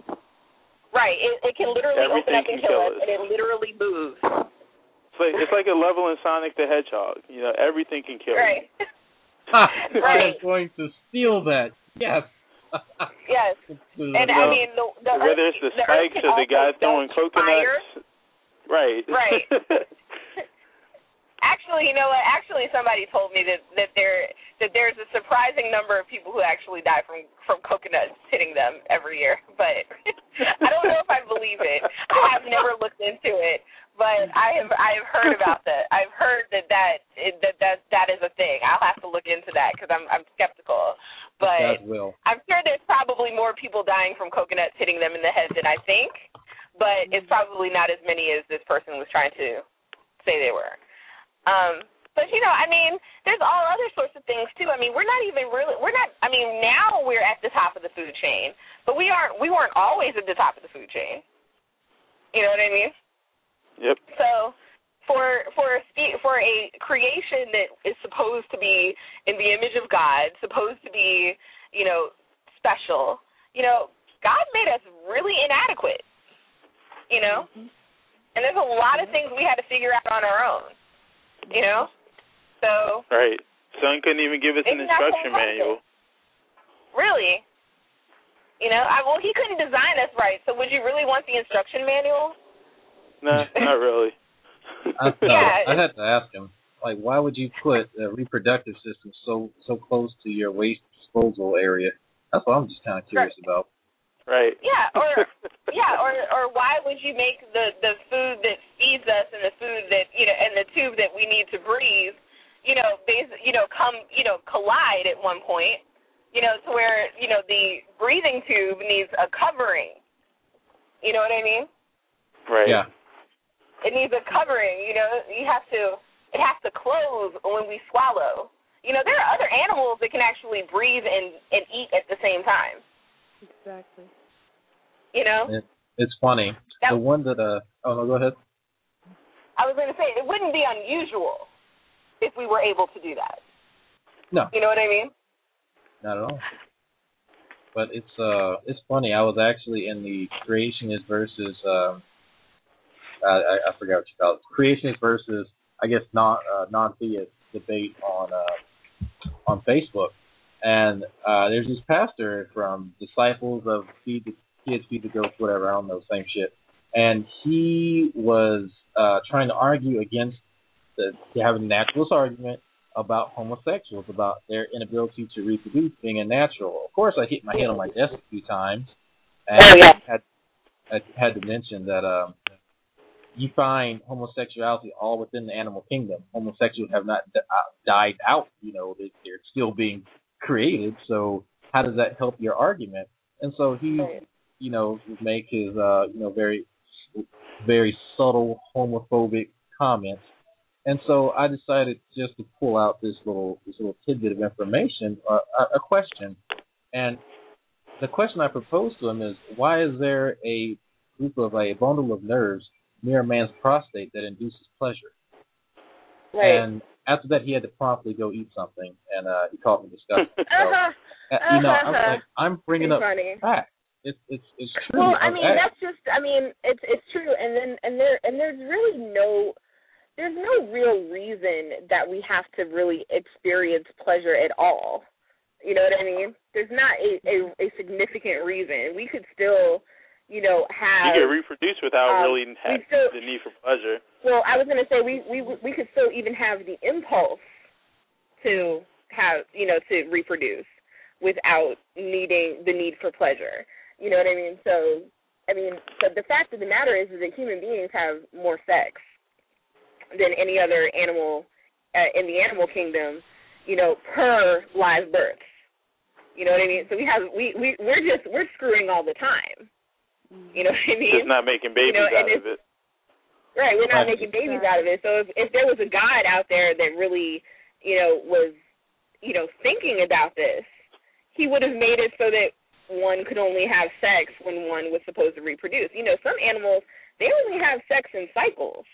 Right. It, it can literally everything open
Everything
up and
can
kill
kill
us,
us.
and it literally moves.
it's like it's like a level in Sonic the Hedgehog you know everything can kill
Right.
Ha!
Right.
I'm going to steal that. Yes.
Yes. And I mean, the, the
whether
earth,
it's the
the earth
spikes
can
or the guy throwing coconuts
Fire.
right
Right. Actually, you know what? Actually, somebody told me that that there that there's a surprising number of people who actually die from from coconuts hitting them every year. But I don't know if I believe it. I have never looked into it, but I have I have heard about that. I've heard that that that that that is a thing. I'll have to look into that because I'm I'm skeptical. But
will.
I'm sure there's probably more people dying from coconuts hitting them in the head than I think, but it's probably not as many as this person was trying to say they were. Um, but you know, I mean, there's all other sorts of things too. I mean, we're not even really we're not I mean, now we're at the top of the food chain, but we aren't we weren't always at the top of the food chain. You know what I mean?
yep
So for for a spe- for a creation that is supposed to be in the image of God, supposed to be, you know, special, you know, God made us really inadequate. You know? And there's a lot of things we had to figure out on our own. You know? So
right. Son couldn't even give us an instruction manual.
Really? You know, I well he couldn't design us right, so would you really want the instruction manual?
no not really.
I, no,
Yeah,
I had to ask him, like, why would you put a reproductive system so so close to your waste disposal area? That's what I'm just kind of curious about.
Right
Yeah, or yeah, or or why would you make the the food that feeds us and the food that you know and the tube that we need to breathe, you know, base, you know, come you know collide at one point, you know, to where you know the breathing tube needs a covering. You know what I mean?
right
Yeah.
It needs a covering. You know, you have to it has to close when we swallow. You know, there are other animals that can actually breathe and and eat at the same time.
Exactly.
You know.
It, it's funny.
That-
the one that uh oh no, go ahead.
I was going to say it wouldn't be unusual if we were able to do that.
No,
You know what I mean?
not at all. But it's uh it's funny. I was actually in the creationist versus um I, I I forgot what you call it. Creationist versus I guess non uh, non theist debate on uh on Facebook. And uh there's this pastor from Disciples of Feed the Kids, Feed the Goats, whatever, I don't know, same shit. And he was uh trying to argue against the having a naturalist argument about homosexuals, about their inability to reproduce being a natural. Of course, I hit my head on my desk a few times, and
Oh, yeah.
had I had to mention that um, you find homosexuality all within the animal kingdom. Homosexuals have not d- uh, died out. You know, they, they're still being created. So how does that help your argument? And so he, you know, make his uh, you know very very subtle homophobic comments and so I decided just to pull out this little this little tidbit of information, uh, a, a question. And the question I proposed to him is, why is there a group of a bundle of nerves near a man's prostate that induces pleasure.
Right.
And after that, he had to promptly go eat something, and uh, he called me disgusting. So,
uh-huh.
uh, you know, I'm like, I'm bringing up
funny.
facts. It's it's it's true.
Well, I mean, that's just. I mean, it's it's true, and then and there and there's really no, there's no real reason that we have to really experience pleasure at all. You know what I mean? There's not a a, a significant reason. We could still, you know, have You
can reproduce without
um,
really having
still-
the need for pleasure.
Well, I was gonna say we we we could still even have the impulse to have you know to reproduce without needing the need for pleasure. You know what I mean? So I mean, but the fact of the matter is, is that human beings have more sex than any other animal uh, in the animal kingdom. You know, per live birth. You know what I mean? So we have we we we're just we're screwing all the time. You know what I mean?
Just not making babies
know,
out of it.
Right, we're not
Right.
making babies out of it. So if if there was a God out there that really, you know, was, you know, thinking about this, he would have made it so that one could only have sex when one was supposed to reproduce. You know, some animals they only have sex in cycles.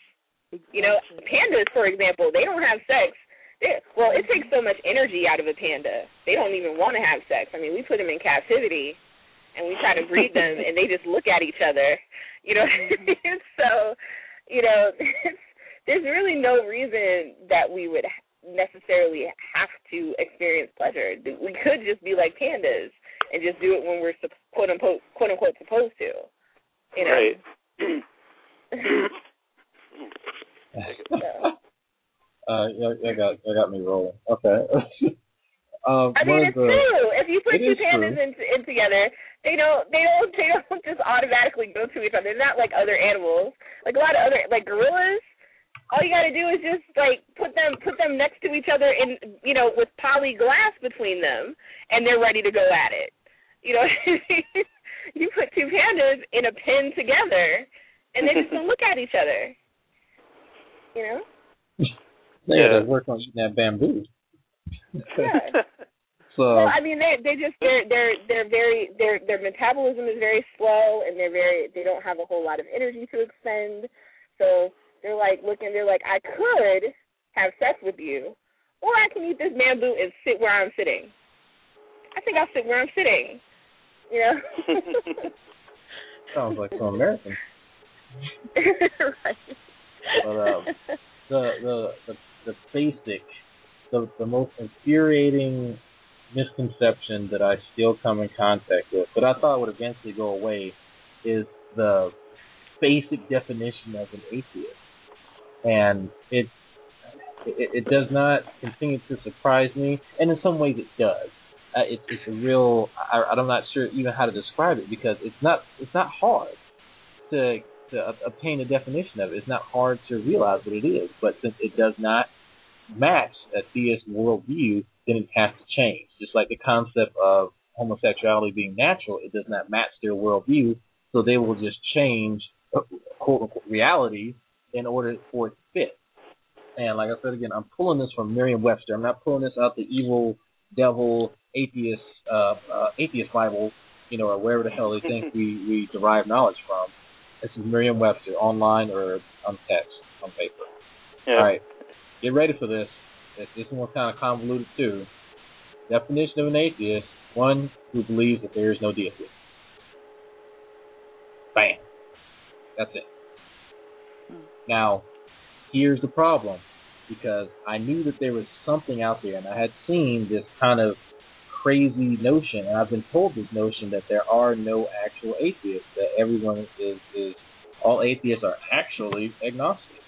You know, pandas, for example, they don't have sex. They, well, it takes so much energy out of a panda. They don't even want to have sex. I mean, we put them in captivity, and we try to breed them, and they just look at each other. You know, so you know, there's really no reason that we would necessarily have to experience pleasure. We could just be like pandas and just do it when we're quote unquote quote unquote supposed to. You know.
Right.
uh, yeah, that got that got me rolling. Okay. Um,
I mean, it's
the-
true. If you put two pandas
true.
in, in together, they don't, they don't, they don't just automatically go to each other. They're not like other animals. Like a lot of other, like gorillas. All you got to do is just like put them, put them next to each other, in, you know, with poly glass between them, and they're ready to go at it. You know, you put two pandas in a pen together, and they just don't look at each other. You know.
They
Yeah.
had to work on eating that bamboo.
Yeah.
So
Well, I mean, they they just they're they're they're very their their metabolism is very slow, and they're very they don't have a whole lot of energy to expend. So they're like looking, they're like, I could have sex with you, or I can eat this bamboo and sit where I'm sitting. I think I'll sit where I'm sitting. You know.
sounds like some American.
right.
But um, the the the, the basic, the the most infuriating misconception that I still come in contact with, but I thought would eventually go away, is the basic definition of an atheist, and it it, it does not continue to surprise me, and in some ways it does. Uh, it, it's a real. I, I'm not sure even how to describe it because it's not it's not hard to to obtain a definition of it. It's not hard to realize what it is, but since it does not match a theist worldview, then it has to change. Just like the concept of homosexuality being natural, it does not match their worldview, so they will just change quote unquote reality in order for it to fit. And like I said again, I'm pulling this from Merriam-Webster. I'm not pulling this out the evil devil atheist uh, uh, atheist Bible, you know, or wherever the hell they think we we derive knowledge from. This is Merriam-Webster online or on text on paper.
Yeah.
All right, get ready for this. This, one's kind of convoluted too. Definition of an atheist: one who believes that there is no deity. Bam. That's it. Hmm. Now, here's the problem, because I knew that there was something out there, and I had seen this kind of crazy notion, and I've been told this notion that there are no actual atheists, that everyone is is all atheists are actually agnostic,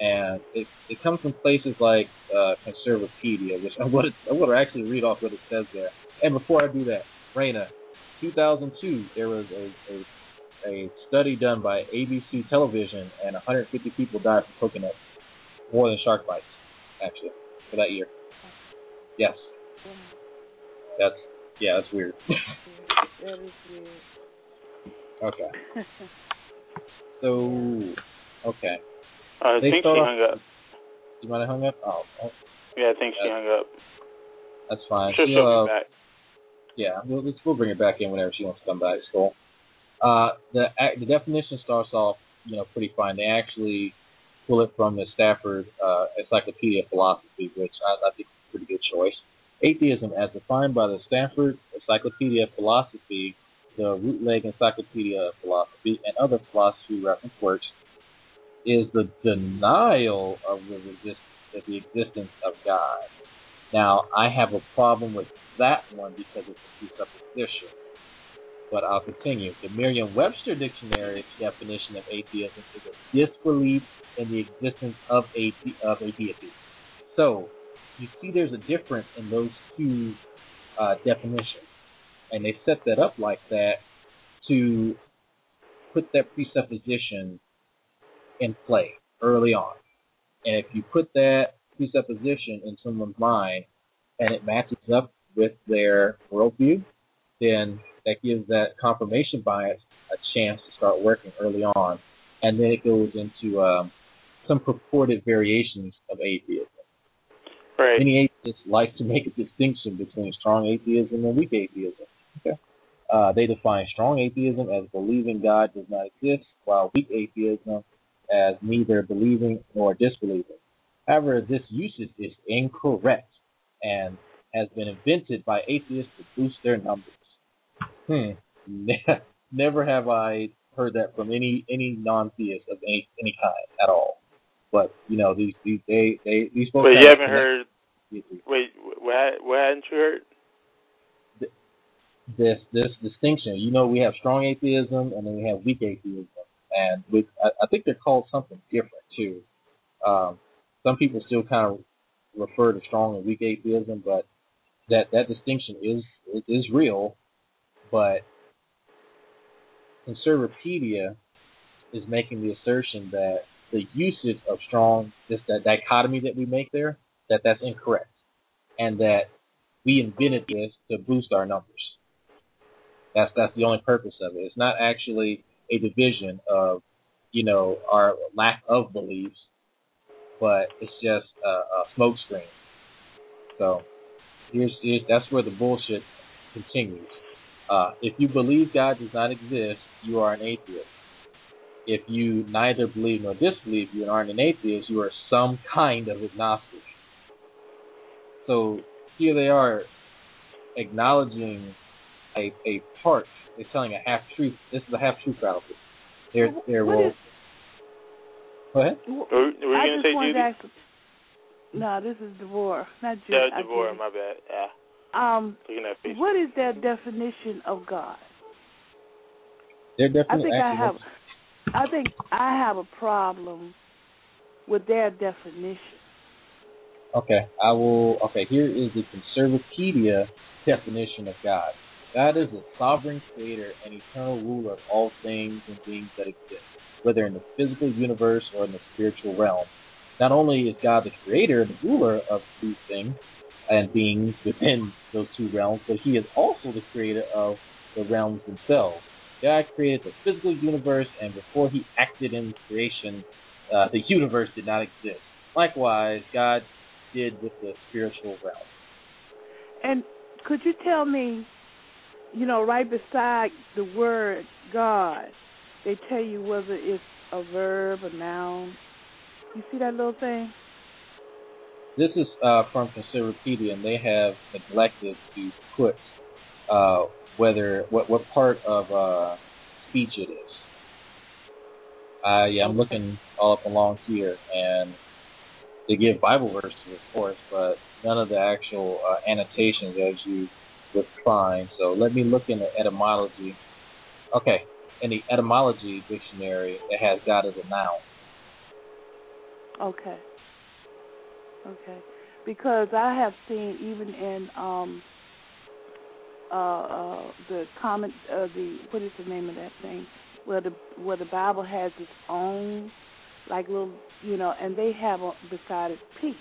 and it it comes from places like uh, Conservapedia, which I would I would actually read off what it says there. And before I do that, Raina, 2002, there was a, a a study done by ABC Television, and 150 people died from coconut, more than shark bites, actually, for that year. Yes, that's yeah, that's weird.
That is weird.
okay, so okay,
Uh, I think she
off-
hung up.
you might have hung up. Oh, oh,
Yeah, I think she
Uh,
hung up.
that's fine.
She'll
She'll,
she'll
uh,
be back.
Yeah, we'll, we'll bring her back in whenever she wants to come back. It's cool. Uh, the the definition starts off, you know, pretty fine. They actually pull it from the Stanford uh, Encyclopedia of Philosophy, which I, I think is a pretty good choice. Atheism, as defined by the Stanford Encyclopedia of Philosophy, the Routledge Encyclopedia of Philosophy, and other philosophy reference works, is the denial of the, resist- of the existence of God. Now, I have a problem with that one because it's a presupposition. But I'll continue. The Merriam-Webster Dictionary definition of atheism is a disbelief in the existence of a of a deity. So, you see, there's a difference in those two uh, definitions, and they set that up like that to put that presupposition in play early on. And if you put that presupposition in someone's mind and it matches up with their worldview, then that gives that confirmation bias a chance to start working early on. And then it goes into um, some purported variations of atheism.
Right.
Many atheists like to make a distinction between strong atheism and weak atheism. Okay. Uh, they define strong atheism as believing God does not exist, while weak atheism as neither believing nor disbelieving. However, this usage is incorrect and has been invented by atheists to boost their numbers. Hmm. Never have I heard that from any any non-theist of any any kind at all. But you know these these they they these folks.
But
have
you haven't heard. Wait, what? What hadn't you heard?
this this distinction. You know, we have strong atheism and then we have weak atheism, and with I, I think they're called something different too. Um, some people still kind of refer to strong and weak atheism, but that that distinction is is real. But Conservapedia is making the assertion that the usage of strong, this that dichotomy that we make there, that that's incorrect, and that we invented this to boost our numbers. That's that's the only purpose of it. It's not actually a division of, you know, our lack of beliefs, but it's just a, a smokescreen. So here's, here's that's where the bullshit continues. Uh, if you believe God does not exist, you are an atheist. If you neither believe nor disbelieve, you aren't an atheist. You are some kind of agnostic. So here they are acknowledging a a part. They're telling a half truth. This is a half truth fallacy. They're they're
What
well.
is-
Go ahead.
Were, were you
I
gonna
just
say
wanted
Judy?
to ask. No, this is Devore, not Judy.
Yeah, Devore. My bad. Yeah,
Um,
looking at Facebook.
what is their definition of God?
They're
I think I have. I think I have a problem with their definition.
Okay, I will. Okay, here is the Conservapedia definition of God. God is a sovereign creator and eternal ruler of all things and beings that exist, whether in the physical universe or in the spiritual realm. Not only is God the creator and the ruler of these things and beings within those two realms, but he is also the creator of the realms themselves. God created the physical universe, and before he acted in creation, uh, the universe did not exist. Likewise, God did with the spiritual realm.
And could you tell me, you know, right beside the word God, they tell you whether it's a verb, a noun. You see that little thing?
This is uh, from Conservapedia, and they have neglected to put uh, whether what what part of uh, speech it is. Yeah, I'm looking all up along here, and they give Bible verses, of course, but none of the actual uh, annotations as you would find. So let me look in the etymology. Okay, in the etymology dictionary, it has God as a noun.
Okay. Okay. Because I have seen even in um uh uh the comment uh the what is the name of that thing? Where the where the Bible has its own like little you know, and they have a, beside it peace.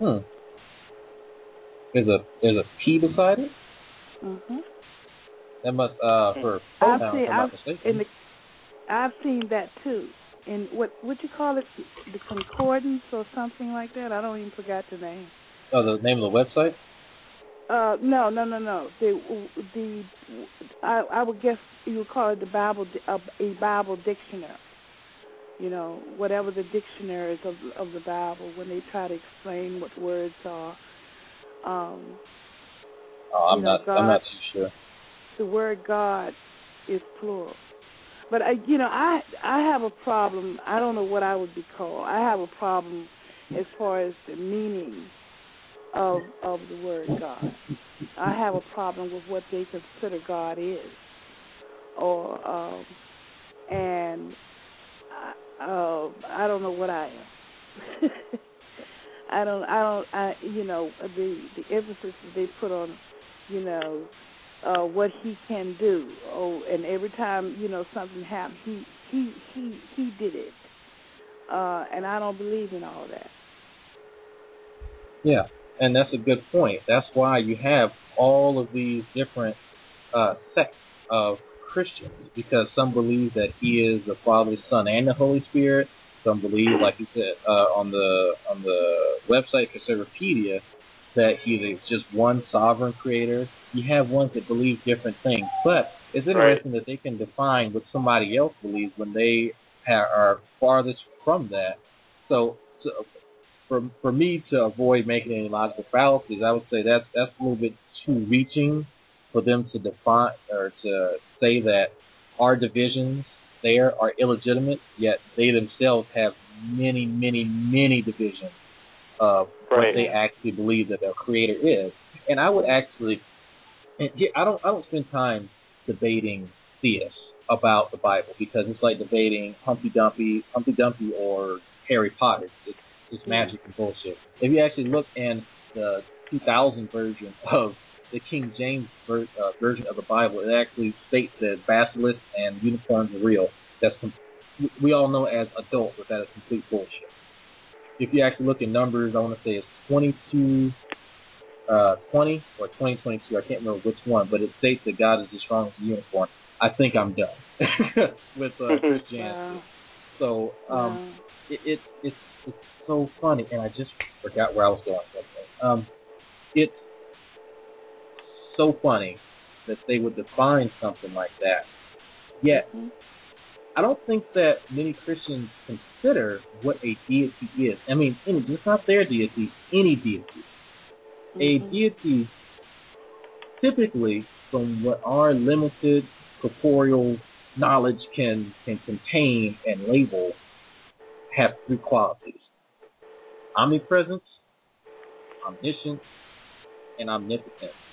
Hmm. There's a there's a P beside it.
Mhm.
That must uh for
I've seen I've in the I've seen that too. In what what you call it the concordance or something like that? I don't even forgot the name.
oh, the name of the website.
Uh, no, no, no, no. The the I I would guess you would call it the Bible a, a Bible dictionary. You know, whatever the dictionaries of of the Bible when they try to explain what words are. Um,
Oh, I'm
You know,
not.
God-
I'm not too sure.
the word God is plural. But I, you know, I I have a problem. I don't know what I would be called. I have a problem as far as the meaning of of the word God. I have a problem with what they consider God is, or um, and I, uh, I don't know what I am. I don't. I don't. I you know the the emphasis that they put on, you know, uh what he can do. Oh, and every time you know something happens, he he he he did it. Uh, and I don't believe in all that.
Yeah, and that's a good point. That's why you have all of these different uh, sects of Christians because some believe that He is the Father, Son, and the Holy Spirit. Some believe, like you said uh, on the on the website Conservapedia, that He is just one sovereign Creator. You have ones that believe different things, but it's interesting that they can define what somebody else believes when they ha- are farthest from that. So, so for for me to avoid making any logical fallacies, I would say that's that's a little bit too reaching for them to define or to say that our divisions there are illegitimate, yet they themselves have many, many, many divisions of what they actually believe that their creator is. And I would actually, and I don't I don't spend time debating theists about the Bible because it's like debating Humpty Dumpty, Humpty Dumpty or Harry Potter. It's just magic and bullshit. If you actually look in the 2000 version of the King James ver- uh, version of the Bible, it actually states that basilisks and unicorns are real. That's com- we all know as adults that that is complete bullshit. If you actually look at numbers, I want to say it's 22, uh, 20 or 2022. I can't remember which one, but it states that God is as strong as a unicorn. I think I'm done with uh, Christianity.
Wow.
So um,
Wow.
it, it it's it's so funny, and I just forgot where I was going. with. Um, it's so funny that they would define something like that. Yet,
Mhm.
I don't think that many Christians consider what a deity is. I mean, it's not their deity, any deity. A
Mhm.
deity, typically, from what our limited corporeal knowledge can can contain and label, have three qualities: omnipresence, omniscience, and omnipotence.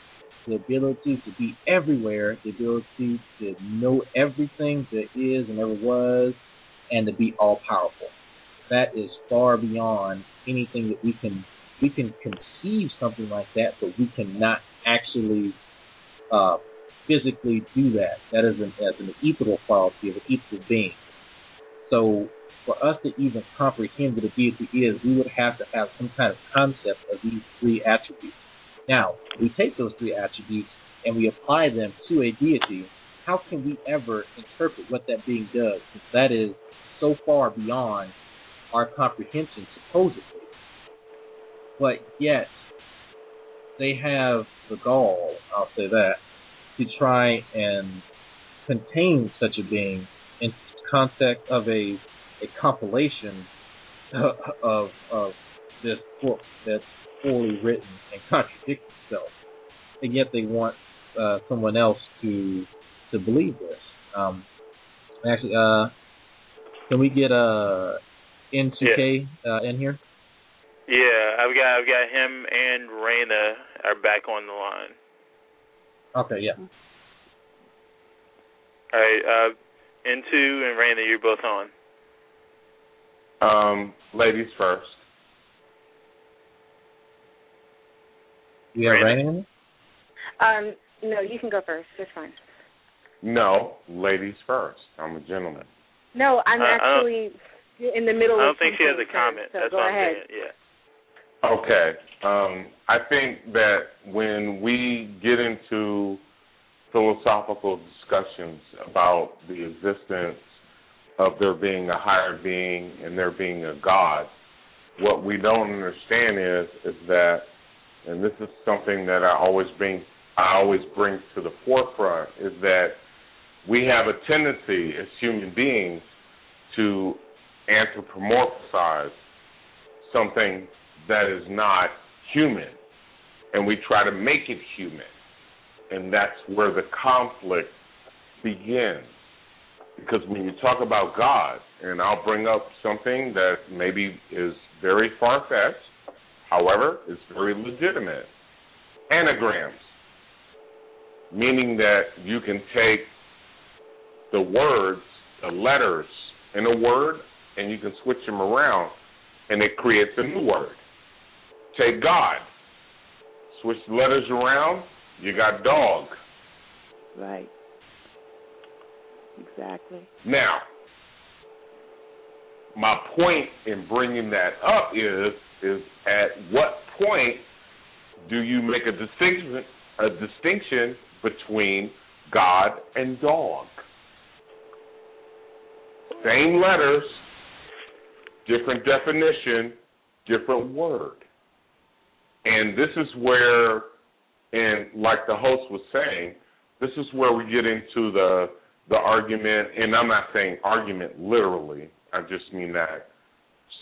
The ability to be everywhere, the ability to know everything that is and ever was, and to be all powerful. That is far beyond anything that we can we can conceive something like that, but we cannot actually uh, physically do that. That is an, as an ethereal quality of an ethereal being. So for us to even comprehend what a deity is, we would have to have some kind of concept of these three attributes. Now, we take those three attributes and we apply them to a deity. How can we ever interpret what that being does? Since that is so far beyond our comprehension, supposedly. But yet, they have the gall, I'll say that, to try and contain such a being in context of a a compilation of of this book that's poorly written and contradicts itself, and yet they want uh, someone else to to believe this. Um, actually, uh, can we get uh, N2K uh, in here?
Yeah, I've got I've got him and Raina are back on the line.
Okay, yeah.
All right, uh, N2 and Raina, you're both on.
Um, ladies first.
We have
Raina.
Raina
Um, no, you can go first. It's fine.
No, ladies first. I'm a gentleman.
No, I'm
Uh, I don't-
actually in the middle
I don't think she has a comment.
So
That's
go
what I'm
ahead.
saying. Yeah.
Okay. Um, I think that when we get into philosophical discussions about the existence of there being a higher being and there being a God, what we don't understand is is that and this is something that I always bring I always bring to the forefront is that we have a tendency as human beings to anthropomorphize something that is not human. And we try to make it human. And that's where the conflict begins. Because when you talk about God and I'll bring up something that maybe is very far fetched however it's very legitimate anagrams meaning that you can take the words, the letters in a word, and you can switch them around, and it creates a new word. Take God, switch the letters around, you got dog.
Right. Exactly.
Now, my point in bringing that up is is at what point do you make a distinction a distinction between God and dog. Same letters, different definition, different word. And this is where, and like the host was saying, this is where we get into the the argument, and I'm not saying argument literally. I just mean that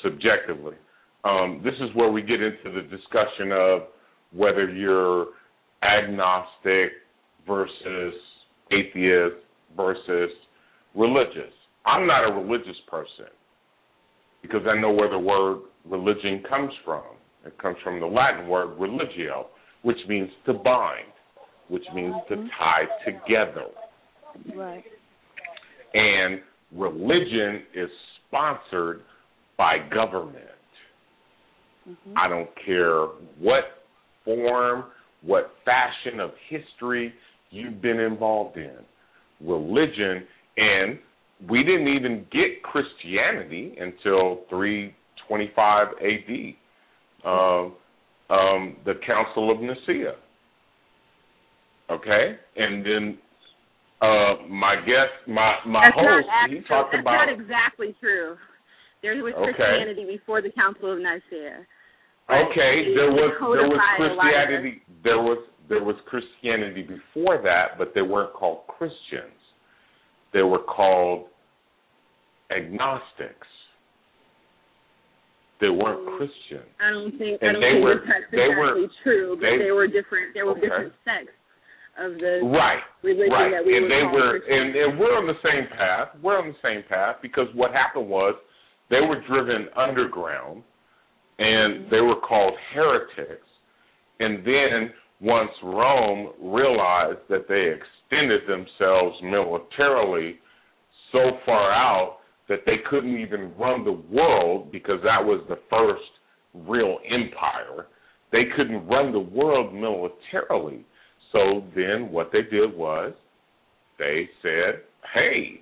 subjectively. Um, this is where we get into the discussion of whether you're agnostic, versus atheist versus religious. I'm not a religious person because I know where the word religion comes from. It comes from the Latin word religio, which means to bind, which means to tie together.
Right.
And religion is sponsored by government.
Mm-hmm.
I don't care what form, what fashion of history you've been involved in. Religion, and we didn't even get Christianity until 325 AD, um, um, the Council of Nicaea. Okay, and then uh, my guest, my my
that's
host,
not
he talked
that's
about.
not exactly true. There was
Okay.
Christianity before the Council of Nicaea.
Okay, there was there was
codified a lot of
Christianity. There was there was Christianity before that, but they weren't called Christians. They were called agnostics. They weren't Christians.
I don't think I don't
they
think
were-
that that's
they were-
exactly true, but
they-
they, were different. There were
Okay.
different sects of the
Right.
religion
right.
that we
and
would
they were and, and we're on the same path. We're on the same path because what happened was they were driven underground and mm-hmm. they were called heretics. And then once Rome realized that they extended themselves militarily so far out that they couldn't even run the world because that was the first real empire. They couldn't run the world militarily. So then what they did was they said, hey,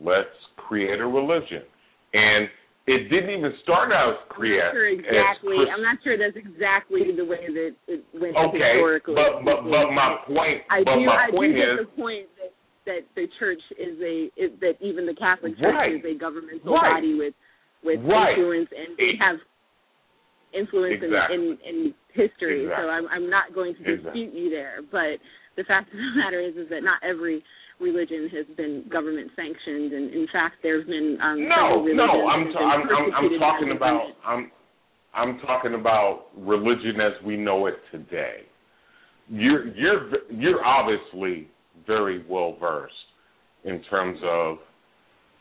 let's create a religion. And it didn't even start out as create
I'm not sure exactly. I'm not sure that's exactly the way that it went
Okay,
historically.
but but but my point
I
but
do
my
I
point
do get
is
the point that that the church is a is, that even the Catholic Church
Right.
is a governmental
Right.
body with with
Right.
influence and they have influence
Exactly.
in, in in history.
Exactly.
So I'm I'm not going to dispute
Exactly.
you there, but the fact of the matter is is that not every religion has been government sanctioned, and in fact, there's been um,
no, no. I'm
that have
t-
been
I'm, I'm I'm talking about. I'm I'm talking about religion as we know it today. You're you're you're obviously very well versed in terms of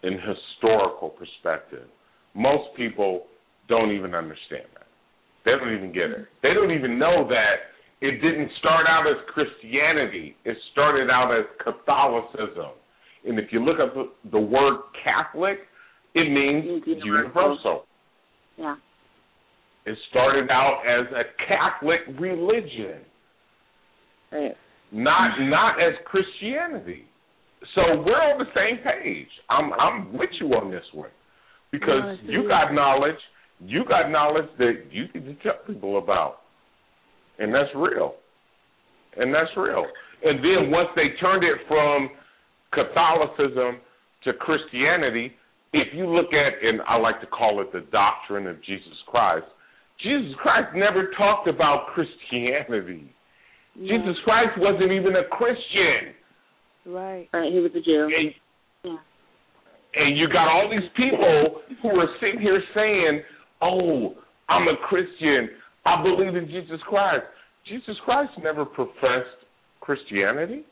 in historical perspective. Most people don't even understand that. They don't even get it. They don't even know that it didn't start out as Christianity. It started out as Catholicism. And if you look up the, word Catholic, it means universal.
universal. Yeah.
It started out as a Catholic religion,
Right.
not not as Christianity. So we're on the same page. I'm I'm with you on this one because you got knowledge. You got knowledge that you can to tell people about, and that's real. And that's real. And then once they turned it from Catholicism to Christianity, if you look at, and I like to call it the doctrine of Jesus Christ, Jesus Christ never talked about Christianity.
Yeah.
Jesus Christ wasn't even a Christian.
Right.
Right. He was a Jew.
And,
Yeah.
and you got all these people who are sitting here saying, "Oh, I'm a Christian. I believe in Jesus Christ." Jesus Christ never professed Christianity.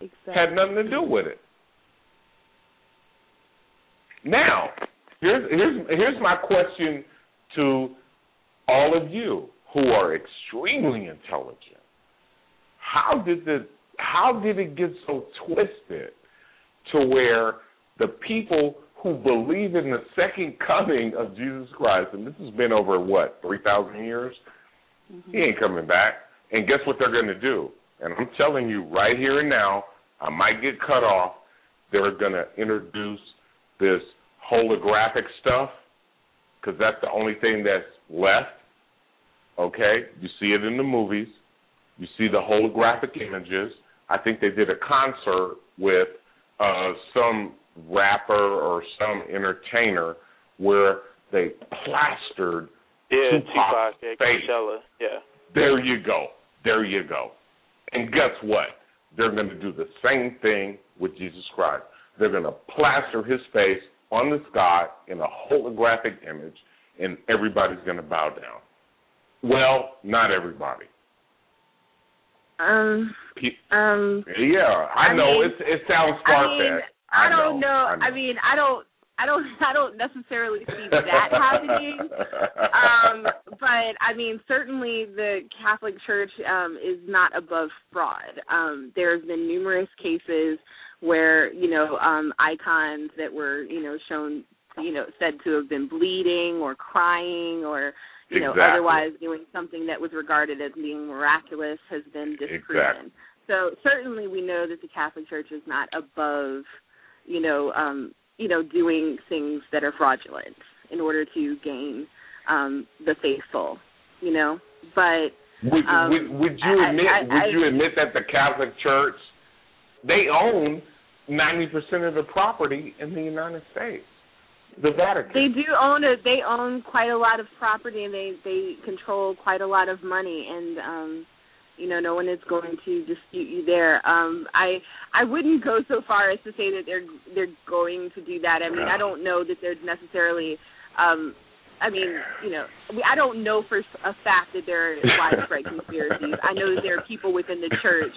Exactly.
Had nothing to do with it. Now, here's here's here's my question to all of you who are extremely intelligent. How did the how did it get so twisted to where the people who believe in the second coming of Jesus Christ, and this has been over what three thousand years, he ain't coming back. And guess what they're going to do? And I'm telling you right here and now, I might get cut off. They're going to introduce this holographic stuff because that's the only thing that's left. Okay, you see it in the movies. You see the holographic images. I think they did a concert with uh, some rapper or some entertainer where they plastered
Yeah,
Tupac's
Tupac at
face.
Coachella. Yeah.
There you go. There you go. And guess what? They're going to do the same thing with Jesus Christ. They're going to plaster his face on the sky in a holographic image, and everybody's going to bow down. Well, not everybody.
Um. Um.
Yeah, I,
I
know
mean-
it's it sounds
I
far
mean, I don't
know.
know.
I know.
I mean, I don't. I don't. I don't necessarily see that happening. Um, but I mean, certainly the Catholic Church um, is not above fraud. Um, there's been numerous cases where you know um, icons that were you know shown you know said to have been bleeding or crying or you know otherwise doing something that was regarded as being miraculous has been disproven.
Exactly.
So certainly we know that the Catholic Church is not above, you know, um, you know, doing things that are fraudulent in order to gain um the faithful, you know. But
Would,
um,
would, would you
I-
admit?
I-
would
I-
you admit that the Catholic Church they own ninety percent of the property in the United States, the Vatican?
they do own a they own quite a lot of property and they they control quite a lot of money and um you know no one is going to dispute you there. Um i i wouldn't go so far as to say that they're they're going to do that. I mean i don't know that there's necessarily um I mean, you know, we, I don't know for a fact that there are widespread conspiracies. I know that there are people within the church,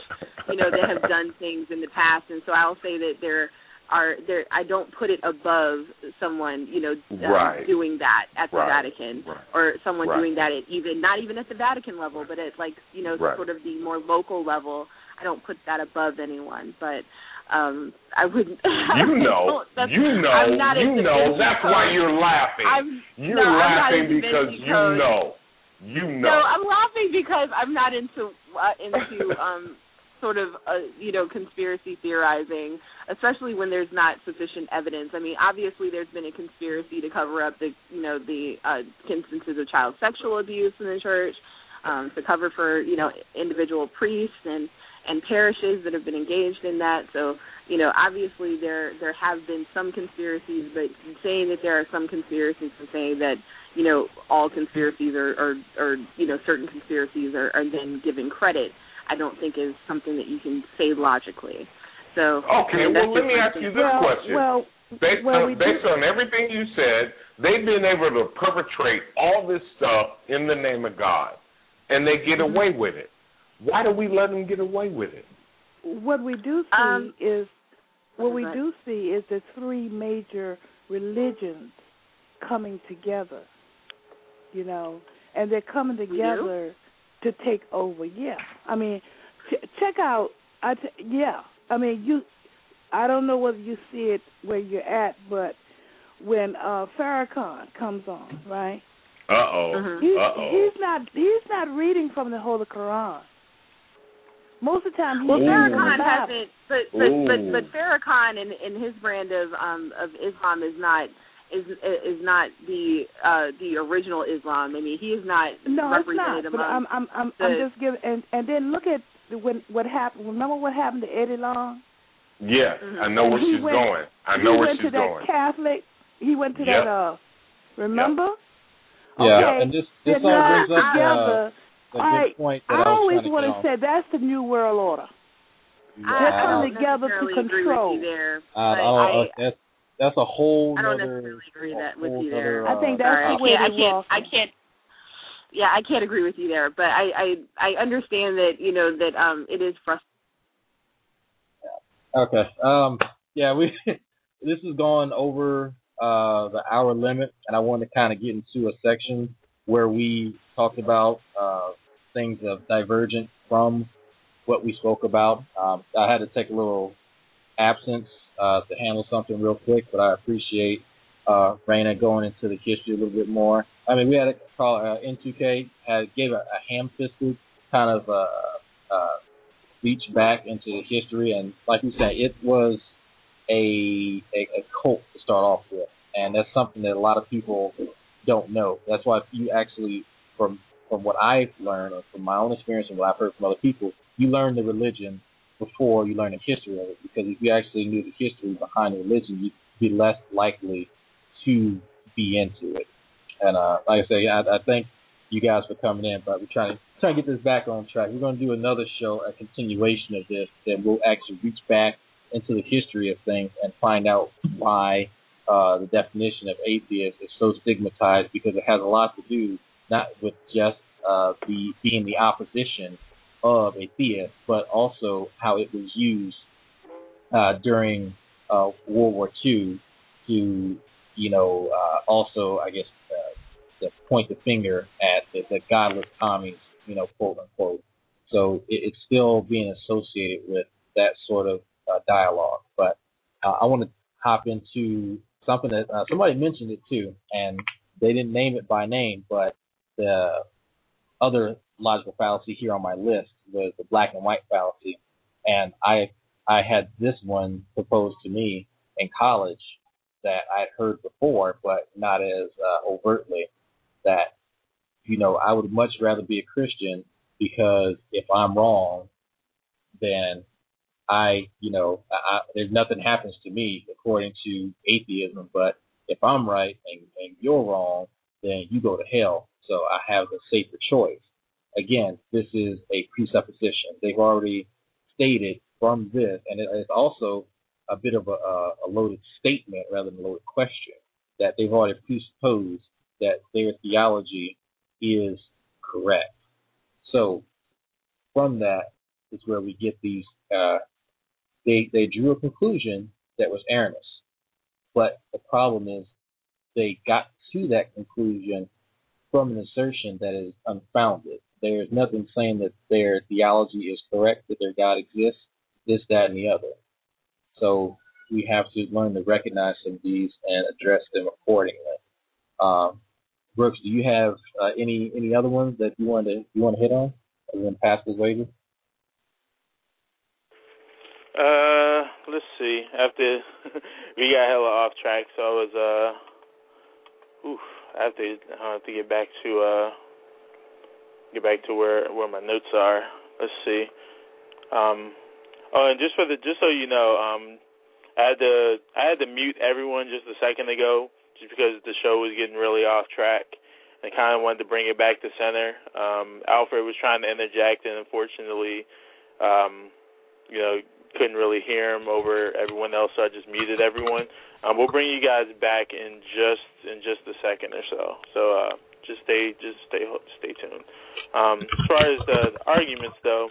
you know, that have done things in the past, and so I'll say that there are there. I don't put it above someone, you know, um,
Right.
doing that at the
Right.
Vatican,
Right.
or someone doing that at even not even at the Vatican level, but at like you know sort of the more local level. I don't put that above anyone, but um I wouldn't.
You know,
that's-
you know, you know. That's why you're laughing.
I'm
you're
no,
laughing because you know, you know.
No, I'm laughing because I'm not into uh, into um sort of uh, you know conspiracy theorizing, especially when there's not sufficient evidence. I mean, obviously there's been a conspiracy to cover up the you know the uh, instances of child sexual abuse in the church, um, to cover for you know individual priests and and parishes that have been engaged in that. So you know, obviously there there have been some conspiracies, but saying that there are some conspiracies and saying that you know all conspiracies are or you know certain conspiracies are, are then given credit, I don't think is something that you can say logically. So
Okay,
I mean,
well, let me ask you this
well,
question.
well,
based
well,
on
we
based
do-
on everything you said, they've been able to perpetrate all this stuff in the name of God, and they get
Mm-hmm.
away with it. Why do we let them get away with it?
what we do see
Um,
is what we do see is the three major religions coming together. You know, and they're coming
do?
together to take over. Yeah, I mean, ch- check out. I t- yeah, I mean you. I don't know whether you see it where you're at, but when uh Farrakhan comes on, right?
Uh oh.
He's,
Uh oh.
he's not he's not reading from the Holy Quran. Most of the time, he's
Well,
Ooh.
reading
Farrakhan hasn't, but but but,
Ooh.
but Farrakhan and, and his brand of um of Islam is not is is not the uh the original Islam. I mean, he is not
No, it's not. But. I'm I'm I'm,
the-
I'm just giving and and then look at the, when what happened. Remember what happened to Eddie Long?
Yes,
Mhm.
I know where
He
she's
went-
going. I know
he
where
went
she's
to that
going.
Catholic. He went to
Yep.
that. uh Remember?
Yeah,
Okay.
and this this
They're
all brings up uh,
together.
a good
I,
point that
I
I, was
always want to say that's the new world order.
I,
They're
I
coming together to control.
there.
Uh,
but
I don't,
I,
that's that's a whole.
I don't
nother-
necessarily agree that with you there.
nother,
I think
uh,
that's
Sorry,
the way
I can't, I can't. I can't. Yeah, I can't agree with you there, but I, I, I understand that you know that um it is frustrating.
Okay. Um. Yeah. We. this is going over uh the hour limit, and I wanted to kind of get into a section where we talked about uh things of divergent from what we spoke about. Um, I had to take a little absence uh to handle something real quick, but I appreciate uh Raina going into the history a little bit more. I mean, we had a call uh, N2K had gave a, a ham-fisted kind of uh uh reach back into the history, and like you said, it was a, a a cult to start off with, and that's something that a lot of people don't know. That's why you actually, from from what I've learned, or from my own experience and what I've heard from other people, you learn the religion before you learn the history of it. Because if you actually knew the history behind the religion, you'd be less likely to be into it. And uh, like I say, I, I thank you guys for coming in, but we're trying to trying to get this back on track. We're going to do another show, a continuation of this, that will actually reach back into the history of things and find out why uh, the definition of atheist is so stigmatized because it has a lot to do not with just uh, the being the opposition of a theist, but also how it was used uh, during uh, World War II to, you know, uh, also I guess uh, to point the finger at the, the godless commies, you know, quote unquote. So it, it's still being associated with that sort of uh, dialogue. But uh, I want to hop into something that somebody mentioned it too, and they didn't name it by name, but the other logical fallacy here on my list was the black and white fallacy, and I I had this one proposed to me in college that I'd heard before, but not as uh, overtly. That you know I would much rather be a Christian because if I'm wrong, then I, you know, I, there's nothing happens to me according to atheism. But if I'm right and, and you're wrong, then you go to hell. So I have the safer choice. Again, this is a presupposition. They've already stated from this, and it, it's also a bit of a, a loaded statement rather than a loaded question that they've already presupposed that their theology is correct. So from that is where we get these uh, they they drew a conclusion that was erroneous. But the problem is they got to that conclusion from an assertion that is unfounded. There's nothing saying that their theology is correct, that their God exists, this, that, and the other. So we have to learn to recognize some of these and address them accordingly. Um, Brooks, do you have uh, any any other ones that you want to you want to hit on other than Pascal's wager?
Uh, let's see. After we got hella off track, so I was uh, oof. I have to I have to get back to uh, get back to where where my notes are. Let's see. Um, oh, and just for the just so you know, um, I had to I had to mute everyone just a second ago, just because the show was getting really off track. I kind of wanted to bring it back to center. Um, Alfred was trying to interject, and unfortunately, um, you know, couldn't really hear him over everyone else, so I just muted everyone. Um, we'll bring you guys back in just in just a second or so. So uh, just stay just stay stay tuned. Um, as far as the, the arguments, though,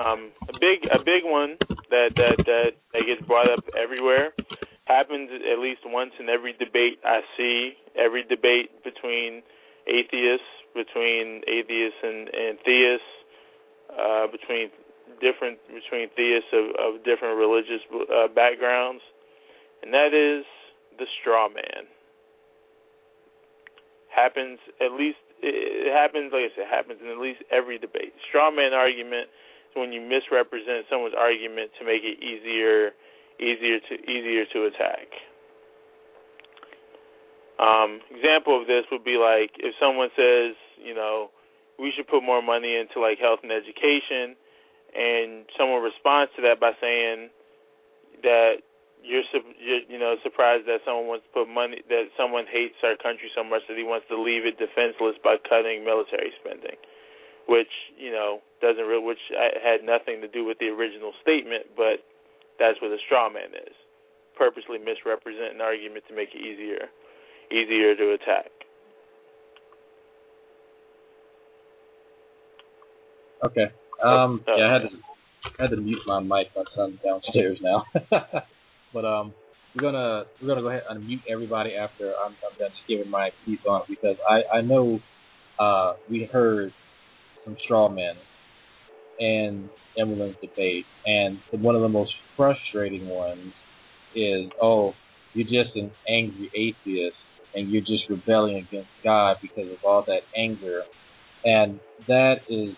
um, a big a big one that that that that gets brought up everywhere happens at least once in every debate I see. Every debate between atheists, between atheists and, and theists, uh, between different between theists of, of different religious uh, backgrounds, and that is the straw man. Happens at least it happens like I said happens in at least every debate. Straw man argument is when you misrepresent someone's argument to make it easier easier to easier to attack. Um, example of this would be like if someone says, you know, we should put more money into like health and education, and someone responds to that by saying that you're, you're you know surprised that someone wants to put money that someone hates our country so much that he wants to leave it defenseless by cutting military spending, which you know doesn't really which had nothing to do with the original statement, but that's what a straw man is, purposely misrepresent an argument to make it easier easier to attack.
Okay. Um. Yeah, I had to I had to mute my mic. My son's downstairs now. but um, we're gonna we're gonna go ahead and unmute everybody after I'm, I'm done giving my piece on it because I I know uh we heard some straw men and Emily's debate, and one of the most frustrating ones is oh you're just an angry atheist and you're just rebelling against God because of all that anger, and that is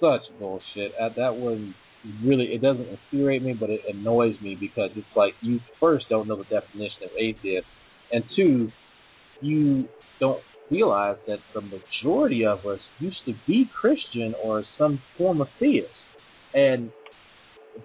such bullshit. Uh, that one really it doesn't infuriate me, but it annoys me because it's like you first don't know the definition of atheist, and two, you don't realize that the majority of us used to be Christian or some form of theist, and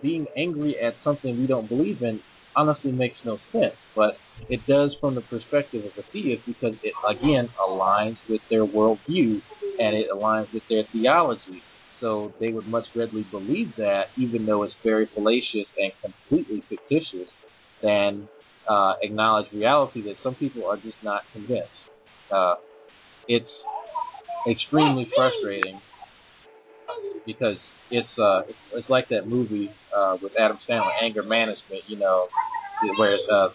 being angry at something we don't believe in honestly makes no sense. But it does from the perspective of a theist because it again aligns with their worldview and it aligns with their theology so they would much readily believe that, even though it's very fallacious and completely fictitious, than uh, acknowledge reality that some people are just not convinced. Uh, it's extremely frustrating because it's uh it's, like that movie uh with Adam Sandler, Anger Management, you know, where uh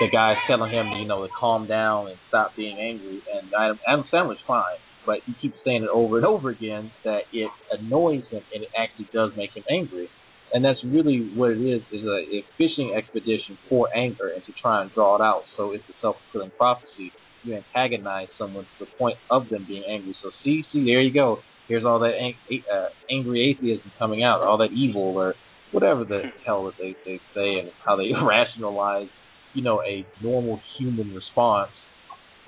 the guy's telling him, you know, to calm down and stop being angry, and Adam, Adam Sandler's fine but he keeps saying it over and over again that it annoys him and it actually does make him angry. And that's really what it is, is a, a fishing expedition for anger and to try and draw it out. So it's a self-fulfilling prophecy. You antagonize someone to the point of them being angry. So see, see, there you go. Here's all that ang- uh, angry atheism coming out, all that evil or whatever the hell that they, they say and how they rationalize, you know, a normal human response.